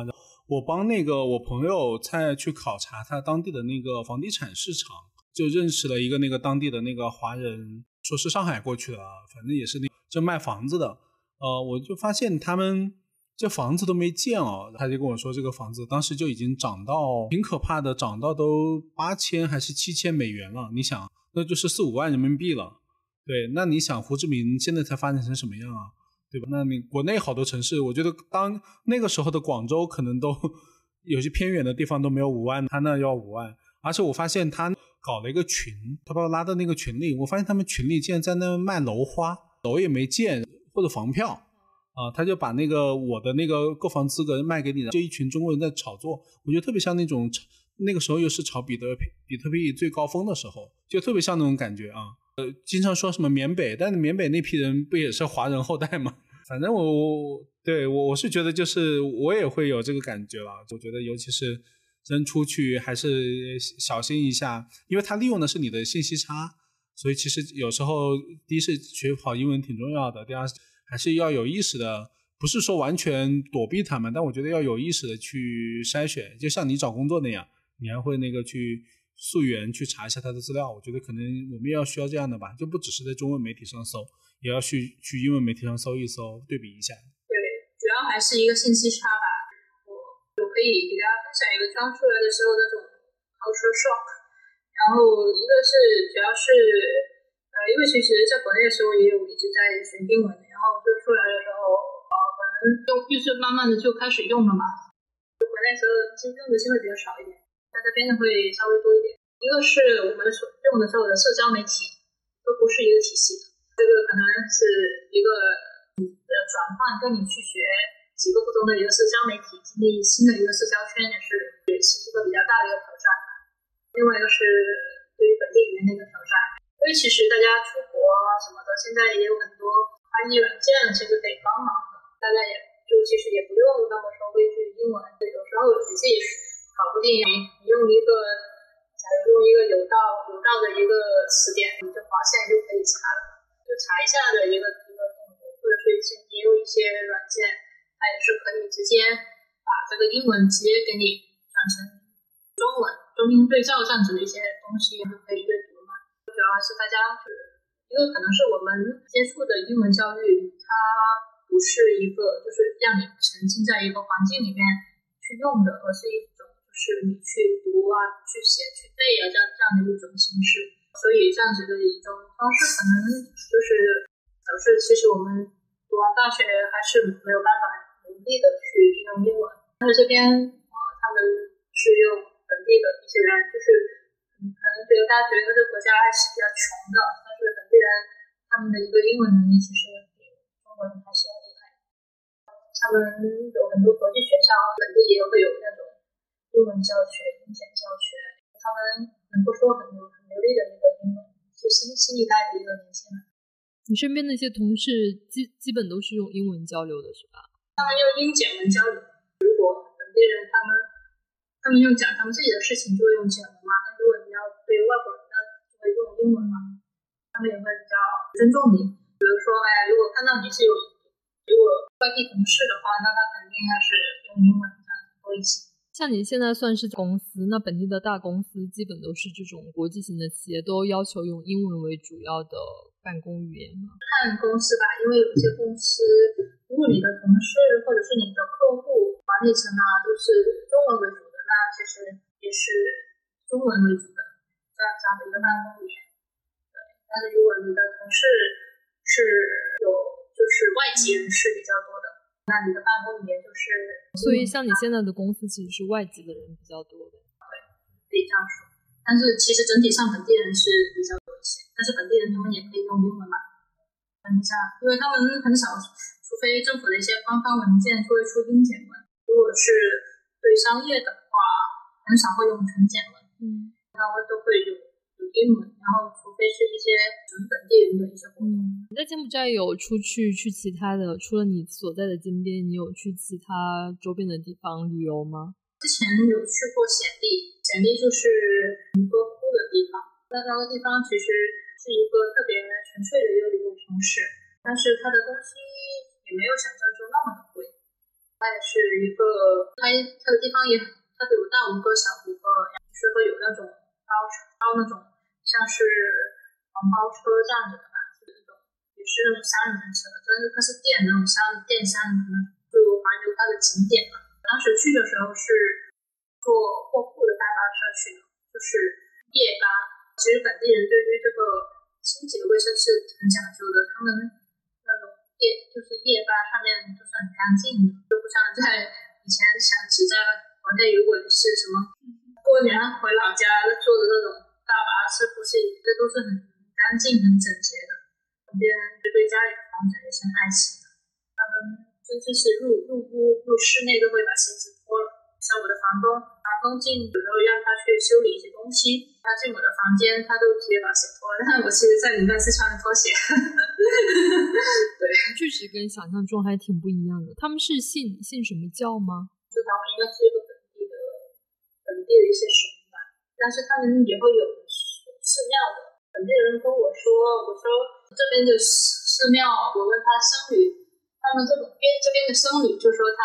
我帮那个我朋友在去考察他当地的那个房地产市场，就认识了一个那个当地的那个华人，说是上海过去的，反正也是那就卖房子的。呃，我就发现他们这房子都没建哦，他就跟我说这个房子当时就已经涨到挺可怕的，涨到都八千还是七千美元了。你想，那就是四五万人民币了。对，那你想胡志明现在才发展成什么样啊？对吧？那你国内好多城市，我觉得当那个时候的广州可能都有些偏远的地方都没有五万，他那要五万。而且我发现他搞了一个群，他把我拉到那个群里，我发现他们群里竟然在那卖楼花，楼也没建或者房票啊，他就把那个我的那个购房资格卖给你了，就一群中国人在炒作，我觉得特别像那种那个时候又是炒比特比特币最高峰的时候，就特别像那种感觉啊。经常说什么缅北，但是缅北那批人不也是华人后代吗？反正我对我我是觉得，就是我也会有这个感觉了。我觉得，尤其是人出去还是小心一下，因为他利用的是你的信息差，所以其实有时候第一是学好英文挺重要的，第二还是要有意识的，不是说完全躲避他们，但我觉得要有意识的去筛选，就像你找工作那样，你还会那个去。溯源去查一下他的资料，我觉得可能我们要需要这样的吧，就不只是在中文媒体上搜，也要去去英文媒体上搜一搜，对比一下。对，主要还是一个信息差吧。我我可以给大家分享一个刚出来的时候那种 culture shock，然后一个是主要是呃，因为其实在国内的时候也有一直在学英文，然后就出来的时候呃，可能用就是慢慢的就开始用了嘛，就国内时候其实用的机会比较少一点。大家编的会稍微多一点。一个是我们所用的所有的社交媒体都不是一个体系的，这个可能是一个你的转换，跟你去学几个不同的一个社交媒体，建立新的一个社交圈也是也是一个比较大的一个挑战。另外一个是对于本地语言的一个挑战，因为其实大家出国啊什么的，现在也有很多翻译软件，其实可以帮忙的，大家也就其实也不用那么说畏惧英文，有时候你自己。搞不定，你用一个，假如用一个有道有道的一个词典，你就划线就可以查了，就查一下的一个一个动作，或者是一些也有一些软件，它也是可以直接把这个英文直接给你转成中文，中英对照这样子的一些东西就可以阅读嘛。主要还是大家是，因为可能是我们接触的英文教育，它不是一个就是让你沉浸在一个环境里面去用的，而是一。是你去读啊，去写，去背啊，这样这样的一种形式。所以这样子的一种方式，可能就是导致其实我们读完大学还是没有办法努力的去应用英文。但是这边啊，他们是用本地的一些人，就是可能觉得大家觉得这个国家还是比较穷的，但是本地人他们的一个英文能力其实比中国人还是要厉害。他们有很多国际学校，本地也会有那。英文教学、英检教学，他们能够说很流很流利的一个英文，是新新一代的一个年轻人。你身边那些同事基基本都是用英文交流的，是吧？他们用英检文交流。如果本地人他们他们用讲他们自己的事情，就会用简文嘛。但如果你要对外国人，那就会用英文嘛。他们也会比较尊重你。比如说，哎，如果看到你是有如果外地同事的话，那他肯定还是用英文这样多一些。像你现在算是公司，那本地的大公司基本都是这种国际型的企业，都要求用英文为主要的办公语言吗？看公司吧，因为有些公司，如果你的同事或者是你的客户管理层啊都是中文为主的，那其实也是中文为主的这样这样的一个办公语言。对，但是如果你的同事是有就是外籍人士比较多的。那你的办公语言就是，所以像你现在的公司其实是外籍的人比较多的，对，可以这样说。但是其实整体上本地人是比较多一些，但是本地人他们也可以用英文嘛。整体上，因为他们很少，除非政府的一些官方文件会出英简文，如果是对商业的话，很少会用纯简文，嗯，他们都会有。英文，然后除非是一些纯本地人的一些活动。你在柬埔寨有出去去其他的，除了你所在的金边，你有去其他周边的地方旅游吗？之前有去过暹粒，暹粒就是尼多湖的地方。那那个地方其实是一个特别纯粹的一个旅游城市，但是它的东西也没有想象中那么的贵。它也是一个，它它的地方也它有大吴哥、小吴哥，是会有那种包车包那种像是黄包车这样子的吧，就是那种也是那种三轮车，但是它是电那种三电三轮的，就环游它的景点嘛。当时去的时候是坐卧铺的大巴车去的，就是夜巴。其实本地人对于这个清洁卫生是很讲究的，他们那种。夜就是夜班上面都是很干净的，就不像在以前想起在国内，如果你是什么过年回老家坐的那种大巴，是不是这都是很干净、很整洁的？旁边对家里的房子也是很爱惜的。他们甚至是入入屋、入室内都会把鞋子脱了。像我的房东，房东进有时候让他去修理一些东西，他进我的房间，他都直接把鞋脱了。但是我其实在里面是穿着拖鞋。对，确实跟想象中还挺不一样的。他们是信信什么教吗？就他们应该是一个本地的本地的一些神吧，但是他们也会有寺庙的。本地人跟我说，我说这边的寺庙，我问他僧侣，他们这边这边的僧侣就说他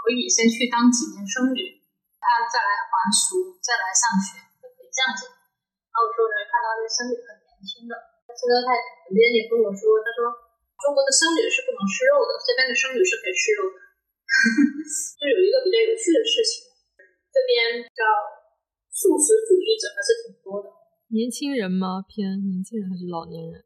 可以先去当几年僧侣，他再来还俗，再来上学，就可以这样子。然后我说我看到那僧侣很年轻的，现在他本边也跟我说，他说。中国的僧侣是不能吃肉的，这边的僧侣是可以吃肉的。就有一个比较有趣的事情，这边叫素食主义者还是挺多的。年轻人吗？偏年轻人还是老年人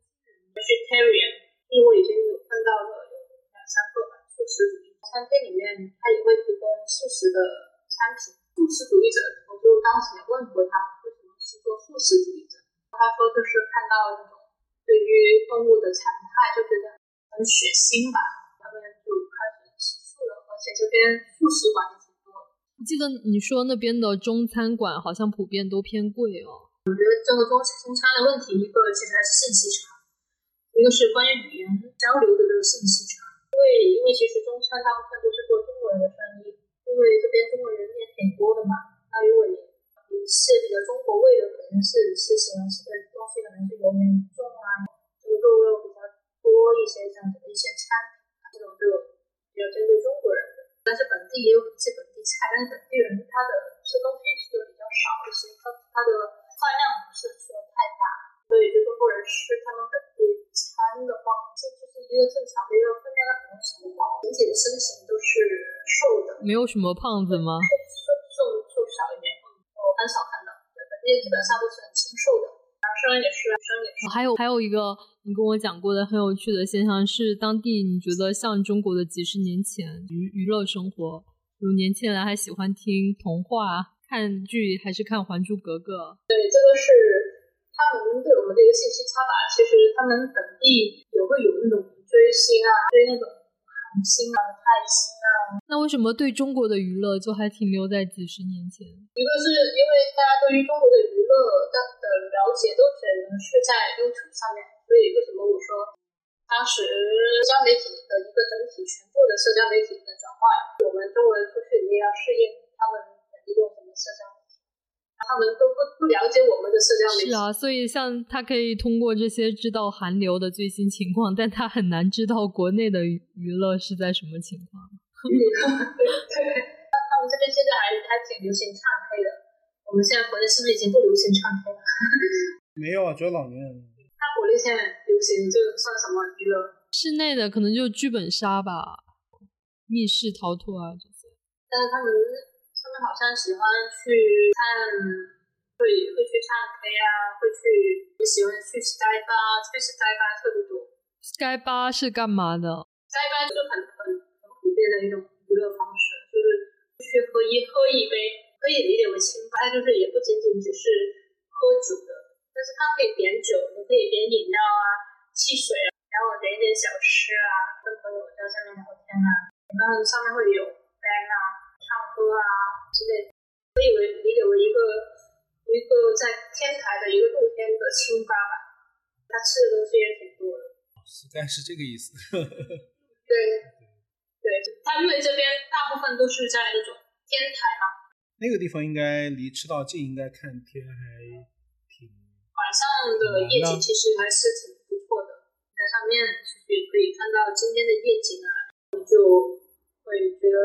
？Vegetarian，因为我已经有看到了有两三个吧，素食主义餐厅里面他也会提供素食的餐品。素食主义者，我就当时也问过他为什么是做素食主义者，他说就是看到那种对于动物的残害就觉得。很血腥吧，他们就开始吃素了，而且这边素食馆也挺多。我记得你说那边的中餐馆好像普遍都偏贵哦。我觉得这个中中餐的问题，一个其实还是信息差，一个是关于语言交流的这个信息差。因为因为其实中餐大部分都是做中国人的生意，因为这边中国人也挺多的嘛。没有什么胖子吗？瘦瘦瘦少一点，我很少看到。对，本地基本上都是很清瘦的，男生也是，女生也是。还有还有一个。你跟我讲过的很有趣的现象是，当地你觉得像中国的几十年前娱娱乐生活，有年轻人还喜欢听童话、看剧，还是看《还珠格格》？对，这个是他们对我们的一个信息差吧。其实他们本地也会有那种追星啊，追那种韩星啊、泰星啊。那为什么对中国的娱乐就还停留在几十年前？一个是因为大家对于中国的娱乐的的了解都只能是在 YouTube 上面。所以为什么我说当时社交媒体的一个整体全部的社交媒体的转换，我们中国人出去也要适应他们用什么社交媒体，他们都不不了解我们的社交媒体。是啊，所以像他可以通过这些知道韩流的最新情况，但他很难知道国内的娱乐是在什么情况。对对，他们这边现在还还挺流行唱 K 的，我们现在国内是不是已经不流行唱 K 了？没有啊，只有老年人。那国内现在流行这个算什么娱乐？室内的可能就剧本杀吧，密室逃脱啊这些。但是他们他们好像喜欢去看，会会去唱 K 啊，会去也喜欢去 Sky 吧，这边 Sky 吧特别多。Sky 吧是干嘛的？Sky 吧就是很很很普遍的一种娱乐方式，就是去喝一喝一杯，可以理解为清吧，就是也不仅仅只是喝酒的。但是它可以点酒，你可以点饮料啊、汽水啊，然后点一点小吃啊，跟朋友在上面聊天啊，然后上面会有 band 啊、唱歌啊之类的，可以为理解为一个一个在天台的一个露天的清吧吧。他吃的东西也挺多的，实在是这个意思。对 对，他因为这边大部分都是在那种天台嘛，那个地方应该离赤道近，应该看天还挺。晚上的夜景其实还是挺不错的，在上面其实可以看到今天的夜景啊，就会觉得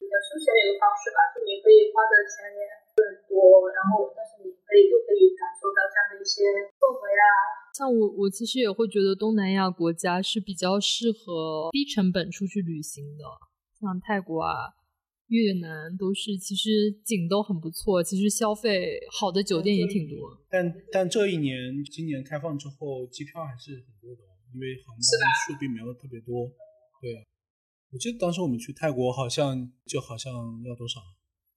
比较休闲的一个方式吧。就你可以花的钱也更多，然后但是你可以又可以感受到这样的一些氛围啊。像我，我其实也会觉得东南亚国家是比较适合低成本出去旅行的，像泰国啊。越南都是，其实景都很不错，其实消费好的酒店也挺多。但但这一年，今年开放之后，机票还是很多的，因为航班数并没有特别多。对，我记得当时我们去泰国，好像就好像要多少，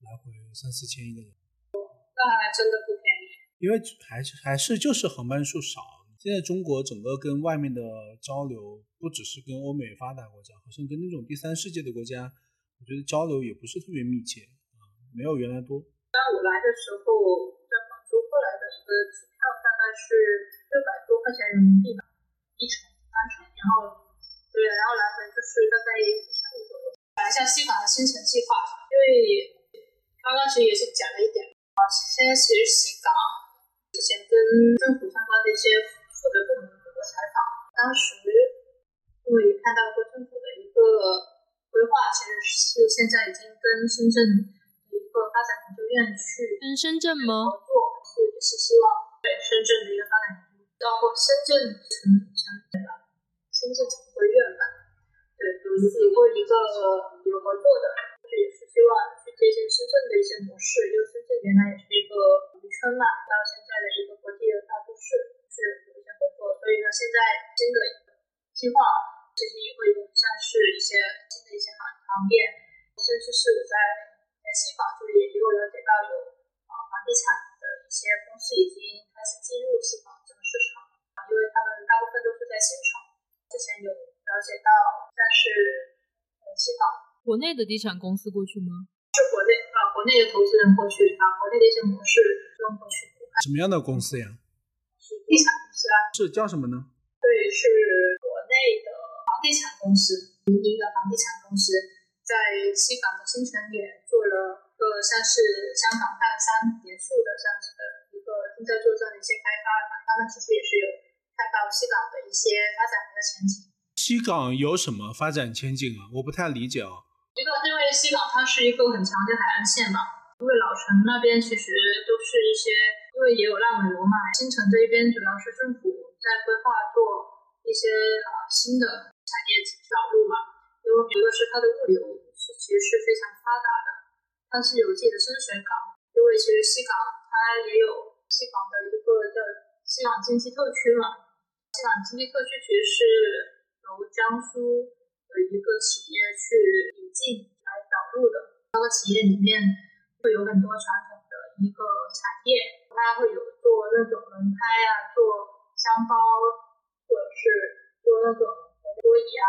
来回三四千一个人。那还真的不便宜。因为还是还是就是航班数少。现在中国整个跟外面的交流，不只是跟欧美发达国家，好像跟那种第三世界的国家。我觉得交流也不是特别密切啊，没有原来多。当我来的时候，在广州过来的一个机票大概是六百多块钱人民币吧，一程单程，然后对，然后来回就是大概一千五左右。讲一下西港的新城计划，因为刚刚其实也是讲了一点啊，现在其实西港之前跟政府相关的一些负责部门做过采访，当时因为看到过政府的一个。规划其实是现在已经跟深圳的一个发展研究院去跟深圳吗？内的地产公司过去吗？是国内啊，国内的投资人过去啊，国内的一些模式用过去。什么样的公司呀？是地产公司啊。是叫什么呢？对，是国内的房。地产公司，民营的房地产公司，在西港的新城也做了个像是香港半山别墅的这样子的一个正在做这样的一些开发，他们其实也是有看到西港的一些发展的前景。西港有什么发展前景啊？我不太理解啊。西港它是一个很强的海岸线嘛，因为老城那边其实都是一些，因为也有烂尾楼嘛。新城这一边主要是政府在规划做一些啊新的。产业导入嘛，因为比如说是它的物流是其实是非常发达的，它是有自己的深水港，因为其实西港它也有西港的一个叫西港经济特区嘛，会有做那种轮胎啊，做箱包，或者是做那种。桌椅啊，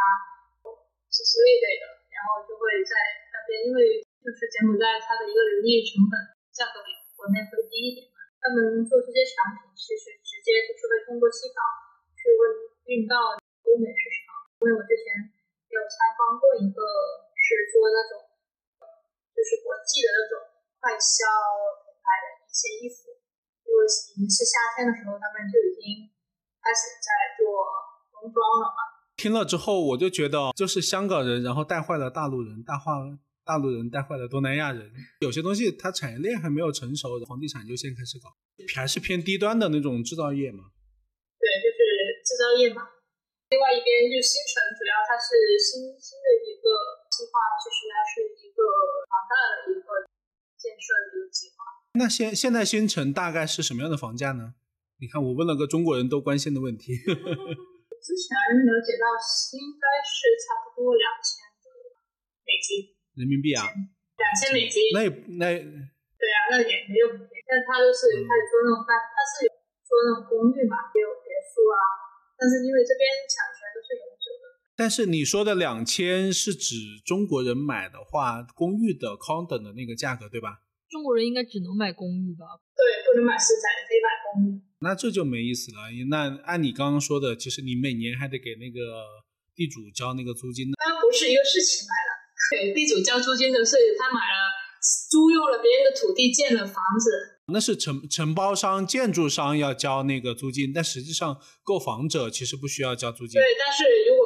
是实类类的，然后就会在那边，因为就是柬埔寨它的一个人力成本价格比国内会低一点嘛，他们做这些产品其实直接就是会通过西港去运运到欧美市场。因为我之前有参观过一个是做那种，就是国际的那种快销品牌的一些衣服，因为已经是夏天的时候，他们就已经开始在做冬装了嘛。听了之后，我就觉得就是香港人，然后带坏了大陆人，大化大陆人带坏了东南亚人。有些东西它产业链还没有成熟，房地产就先开始搞，还是偏低端的那种制造业嘛。对，就是制造业嘛。另外一边就是新城，主要它是新新的一个计划，其实它是一个庞大的一个建设的一个计划。那现现在新城大概是什么样的房价呢？你看，我问了个中国人都关心的问题。之前了解到应该是差不多两千多美金，人民币啊，两千美金。那也那对啊，那也没有，但他就是开始做那种办，他是有做那种公寓嘛，也有别墅啊。但是因为这边产权都是永久的。但是你说的两千是指中国人买的话，公寓的 condo 的那个价格对吧？中国人应该只能买公寓吧？对，不能买私宅，可以买公寓。那这就没意思了。那按你刚刚说的，其实你每年还得给那个地主交那个租金呢。那不是一个事情来了，给地主交租金的是他买了租用了别人的土地建了房子。那是承承包商、建筑商要交那个租金，但实际上购房者其实不需要交租金。对，但是如果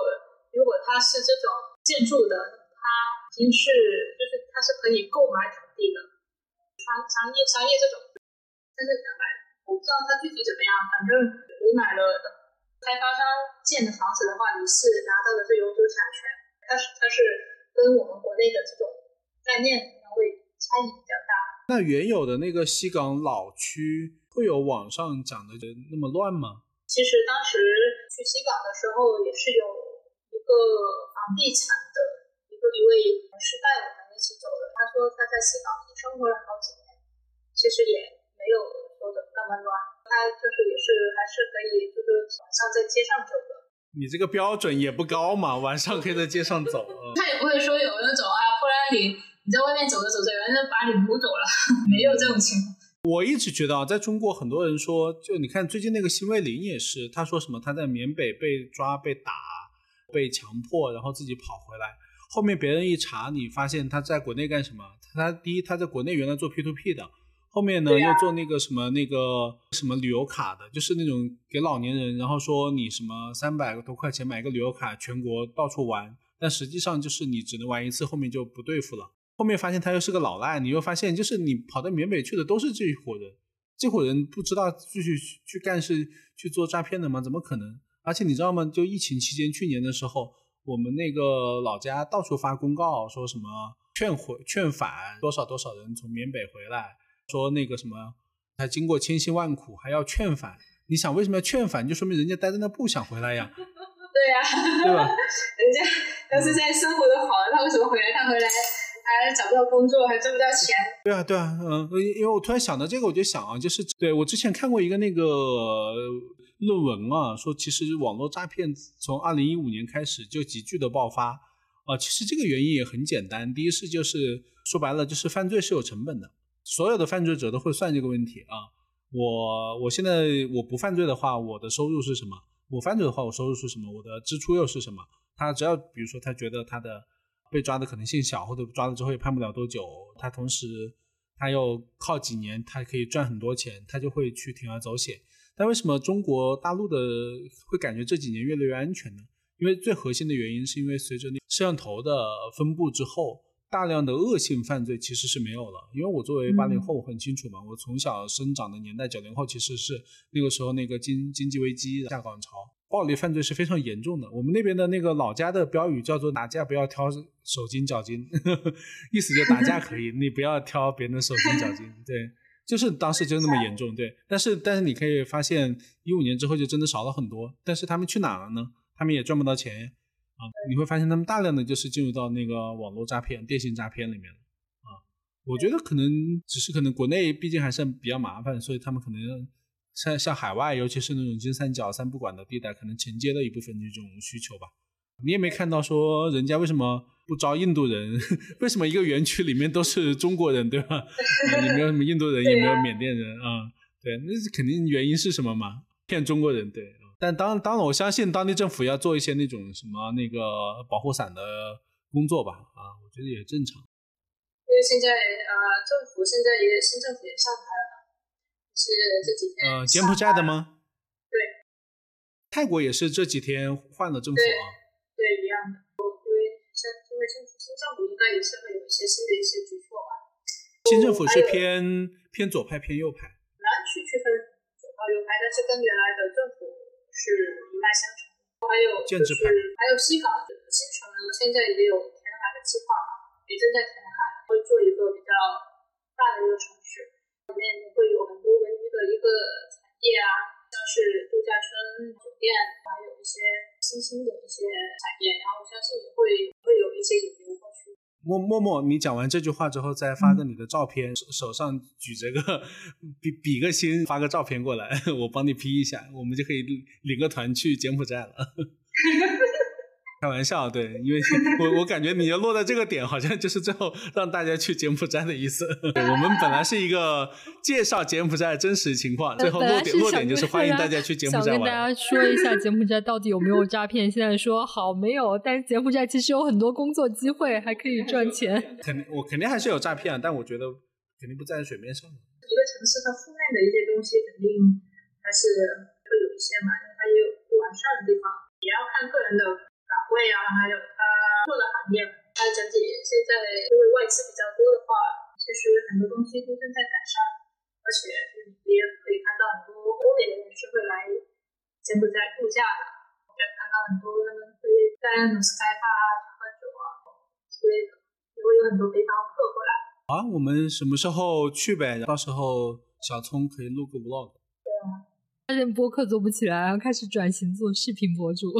如果他是这种建筑的，他已经是就是他是可以购买土地的，商商业商业这种，但是买我不知道它具体怎么样，反正你买了开发商建的房子的话，你是拿到的是永久产权，它是它是跟我们国内的这种概念可能会差异比较大。那原有的那个西港老区会有网上讲的那么乱吗？其实当时去西港的时候，也是有一个房地产的一个一位同事带我们一起走的。他说他在西港也生活了好几年，其实也没有说的那么乱。他就是也是还是可以，就是晚上在街上走的。你这个标准也不高嘛，晚上可以在街上走。他也不会说有那种啊，忽然你你在外面走着走着，有人把你掳走了，没有这种情况。我一直觉得啊，在中国很多人说，就你看最近那个辛卫林也是，他说什么他在缅北被抓、被打、被强迫，然后自己跑回来。后面别人一查，你发现他在国内干什么？他第一他在国内原来做 P to P 的，后面呢又做那个什么那个什么旅游卡的，就是那种给老年人，然后说你什么三百多块钱买个旅游卡，全国到处玩，但实际上就是你只能玩一次，后面就不对付了。后面发现他又是个老赖，你又发现就是你跑到缅北去的都是这一伙人，这伙人不知道继续去干事去做诈骗的吗？怎么可能？而且你知道吗？就疫情期间，去年的时候，我们那个老家到处发公告，说什么劝回劝返多少多少人从缅北回来，说那个什么他经过千辛万苦还要劝返。你想为什么要劝返？就说明人家待在那不想回来呀。对呀，对吧？人家要是在生活的好，他为什么回来？他回来。还找不到工作，还挣不到钱。对啊，对啊，嗯，因为我突然想到这个，我就想啊，就是对我之前看过一个那个论文啊，说其实网络诈骗从二零一五年开始就急剧的爆发啊。其实这个原因也很简单，第一是就是说白了就是犯罪是有成本的，所有的犯罪者都会算这个问题啊。我我现在我不犯罪的话，我的收入是什么？我犯罪的话，我收入是什么？我的支出又是什么？他只要比如说他觉得他的。被抓的可能性小，或者抓了之后也判不了多久。他同时他又靠几年，他可以赚很多钱，他就会去铤而走险。但为什么中国大陆的会感觉这几年越来越安全呢？因为最核心的原因是因为随着那摄像头的分布之后，大量的恶性犯罪其实是没有了。因为我作为八零后，我很清楚嘛，我从小生长的年代，九零后其实是那个时候那个经经济危机下岗潮。暴力犯罪是非常严重的。我们那边的那个老家的标语叫做“打架不要挑手筋脚筋”，意思就打架可以，你不要挑别人的手筋脚筋。对，就是当时就那么严重。对，但是但是你可以发现，一五年之后就真的少了很多。但是他们去哪了呢？他们也赚不到钱啊！你会发现他们大量的就是进入到那个网络诈骗、电信诈骗里面了啊！我觉得可能只是可能国内毕竟还是比较麻烦，所以他们可能。像像海外，尤其是那种金三角三不管的地带，可能承接了一部分这种需求吧。你也没看到说人家为什么不招印度人？为什么一个园区里面都是中国人，对吧？也没有什么印度人，也没有缅甸人啊。对，那肯定原因是什么嘛？骗中国人，对。但当当然，我相信当地政府要做一些那种什么那个保护伞的工作吧。啊，我觉得也正常。因为现在呃，政府现在也新政府也上台了。是这几天，呃，柬埔寨的吗？对，泰国也是这几天换了政府啊。对，一样的。因为像因为政府新政府应该也是会有一些新的一些举措吧。新政府是偏偏左派偏右派？难去区分左派右派，但是跟原来的政府是一脉相承。还有就是还有西港新城呢，现在也有填海的计划嘛，也正在填海，会做一个比较大的一个城市。里面会有很多文娱的一个产业啊，像是度假村、酒店，还有一些新兴的一些产业，然后我相信也会会有一些引流。默默默，你讲完这句话之后，再发个你的照片，手上举着个比比个心，发个照片过来，我帮你 P 一下，我们就可以领个团去柬埔寨了。开玩笑，对，因为我我感觉你要落在这个点，好像就是最后让大家去柬埔寨的意思。对我们本来是一个介绍柬埔寨真实情况，最后落点落点就是欢迎大家去柬埔寨玩。想跟大家说一下柬埔寨到底有没有诈骗？现在说好没有，但是柬埔寨其实有很多工作机会，还可以赚钱。肯定我肯定还是有诈骗，但我觉得肯定不在水面上。一个城市它负面的一些东西肯定还是会有一些嘛，因为它也有不完善的地方，也要看个人的。岗位啊，还有他做的行业，他整体现在因为外资比较多的话，其实很多东西都正在改善，而且你也可以看到很多欧美的人是会来柬埔寨度假的，也看到很多他们会带那种 Skype 啊、喝酒啊之类的，也会有很多背包客过来。啊，我们什么时候去呗？到时候小聪可以录个 vlog。对啊，发现播客做不起来，要开始转型做视频博主。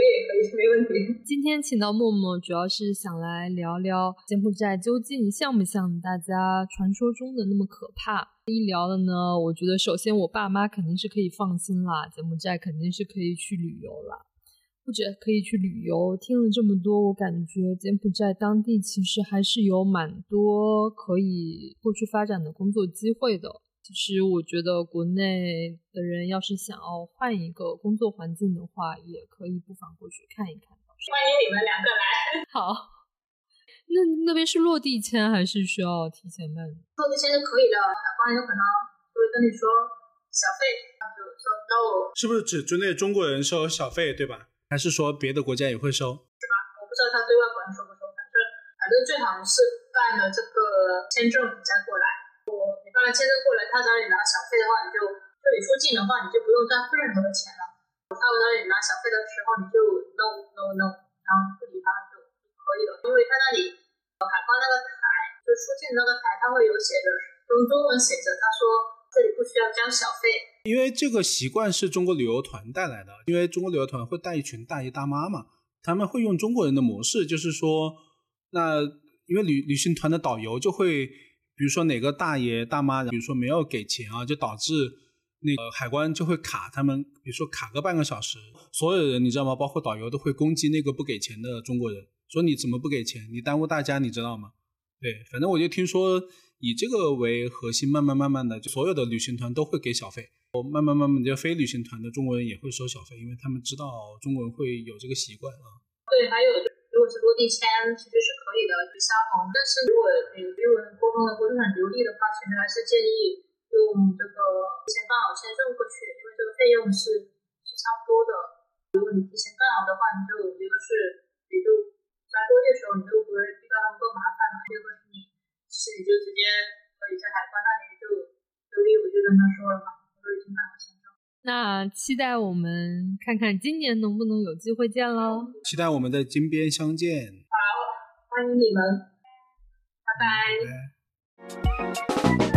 以可以，没问题。今天请到默默，主要是想来聊聊柬埔寨究竟像不像大家传说中的那么可怕。一聊了呢，我觉得首先我爸妈肯定是可以放心啦，柬埔寨肯定是可以去旅游啦，或者可以去旅游。听了这么多，我感觉柬埔寨当地其实还是有蛮多可以过去发展的工作机会的。其实我觉得国内的人要是想要换一个工作环境的话，也可以不妨过去看一看。欢迎你们两个来。好，那那边是落地签还是需要提前办？落地签是可以的，海关有可能会跟你说小费，就说 no。是不是只针对中国人收小费，对吧？还是说别的国家也会收？是吧？我不知道他对外国人收不收，反正反正最好是办了这个签证你再过来。我你办了签证过来，他找你拿小费的话，你就就你出境的话，你就不用再付任何的钱了。他找你拿小费的时候，你就 no no no，然后不理他就可以了，因为他那里海关那个台，就出境那个台，他会有写着用中文写着，他说这里不需要交小费。因为这个习惯是中国旅游团带来的，因为中国旅游团会带一群大爷大妈嘛，他们会用中国人的模式，就是说，那因为旅旅行团的导游就会，比如说哪个大爷大妈，比如说没有给钱啊，就导致那个海关就会卡他们，比如说卡个半个小时，所有人你知道吗？包括导游都会攻击那个不给钱的中国人，说你怎么不给钱？你耽误大家，你知道吗？对，反正我就听说以这个为核心，慢慢慢慢的，就所有的旅行团都会给小费。我慢慢慢慢的，非旅行团的中国人也会收小费，因为他们知道中国人会有这个习惯啊。对，还有如果是落地签，其实是可以的，就相同。但是如果你英文沟通的不是很流利的话，其实还是建议用这个提前办好签证过去，因为这个费用是是差不多的。如果你提前办好的话，你就一个是你就在落地的时候你就不会遇到那么多麻烦了，第二个是你是你就直接可以在海关那里就就例如就跟他说了嘛。我都已经办了签那期待我们看看今年能不能有机会见喽！期待我们在金边相见。好，欢迎你们，拜拜。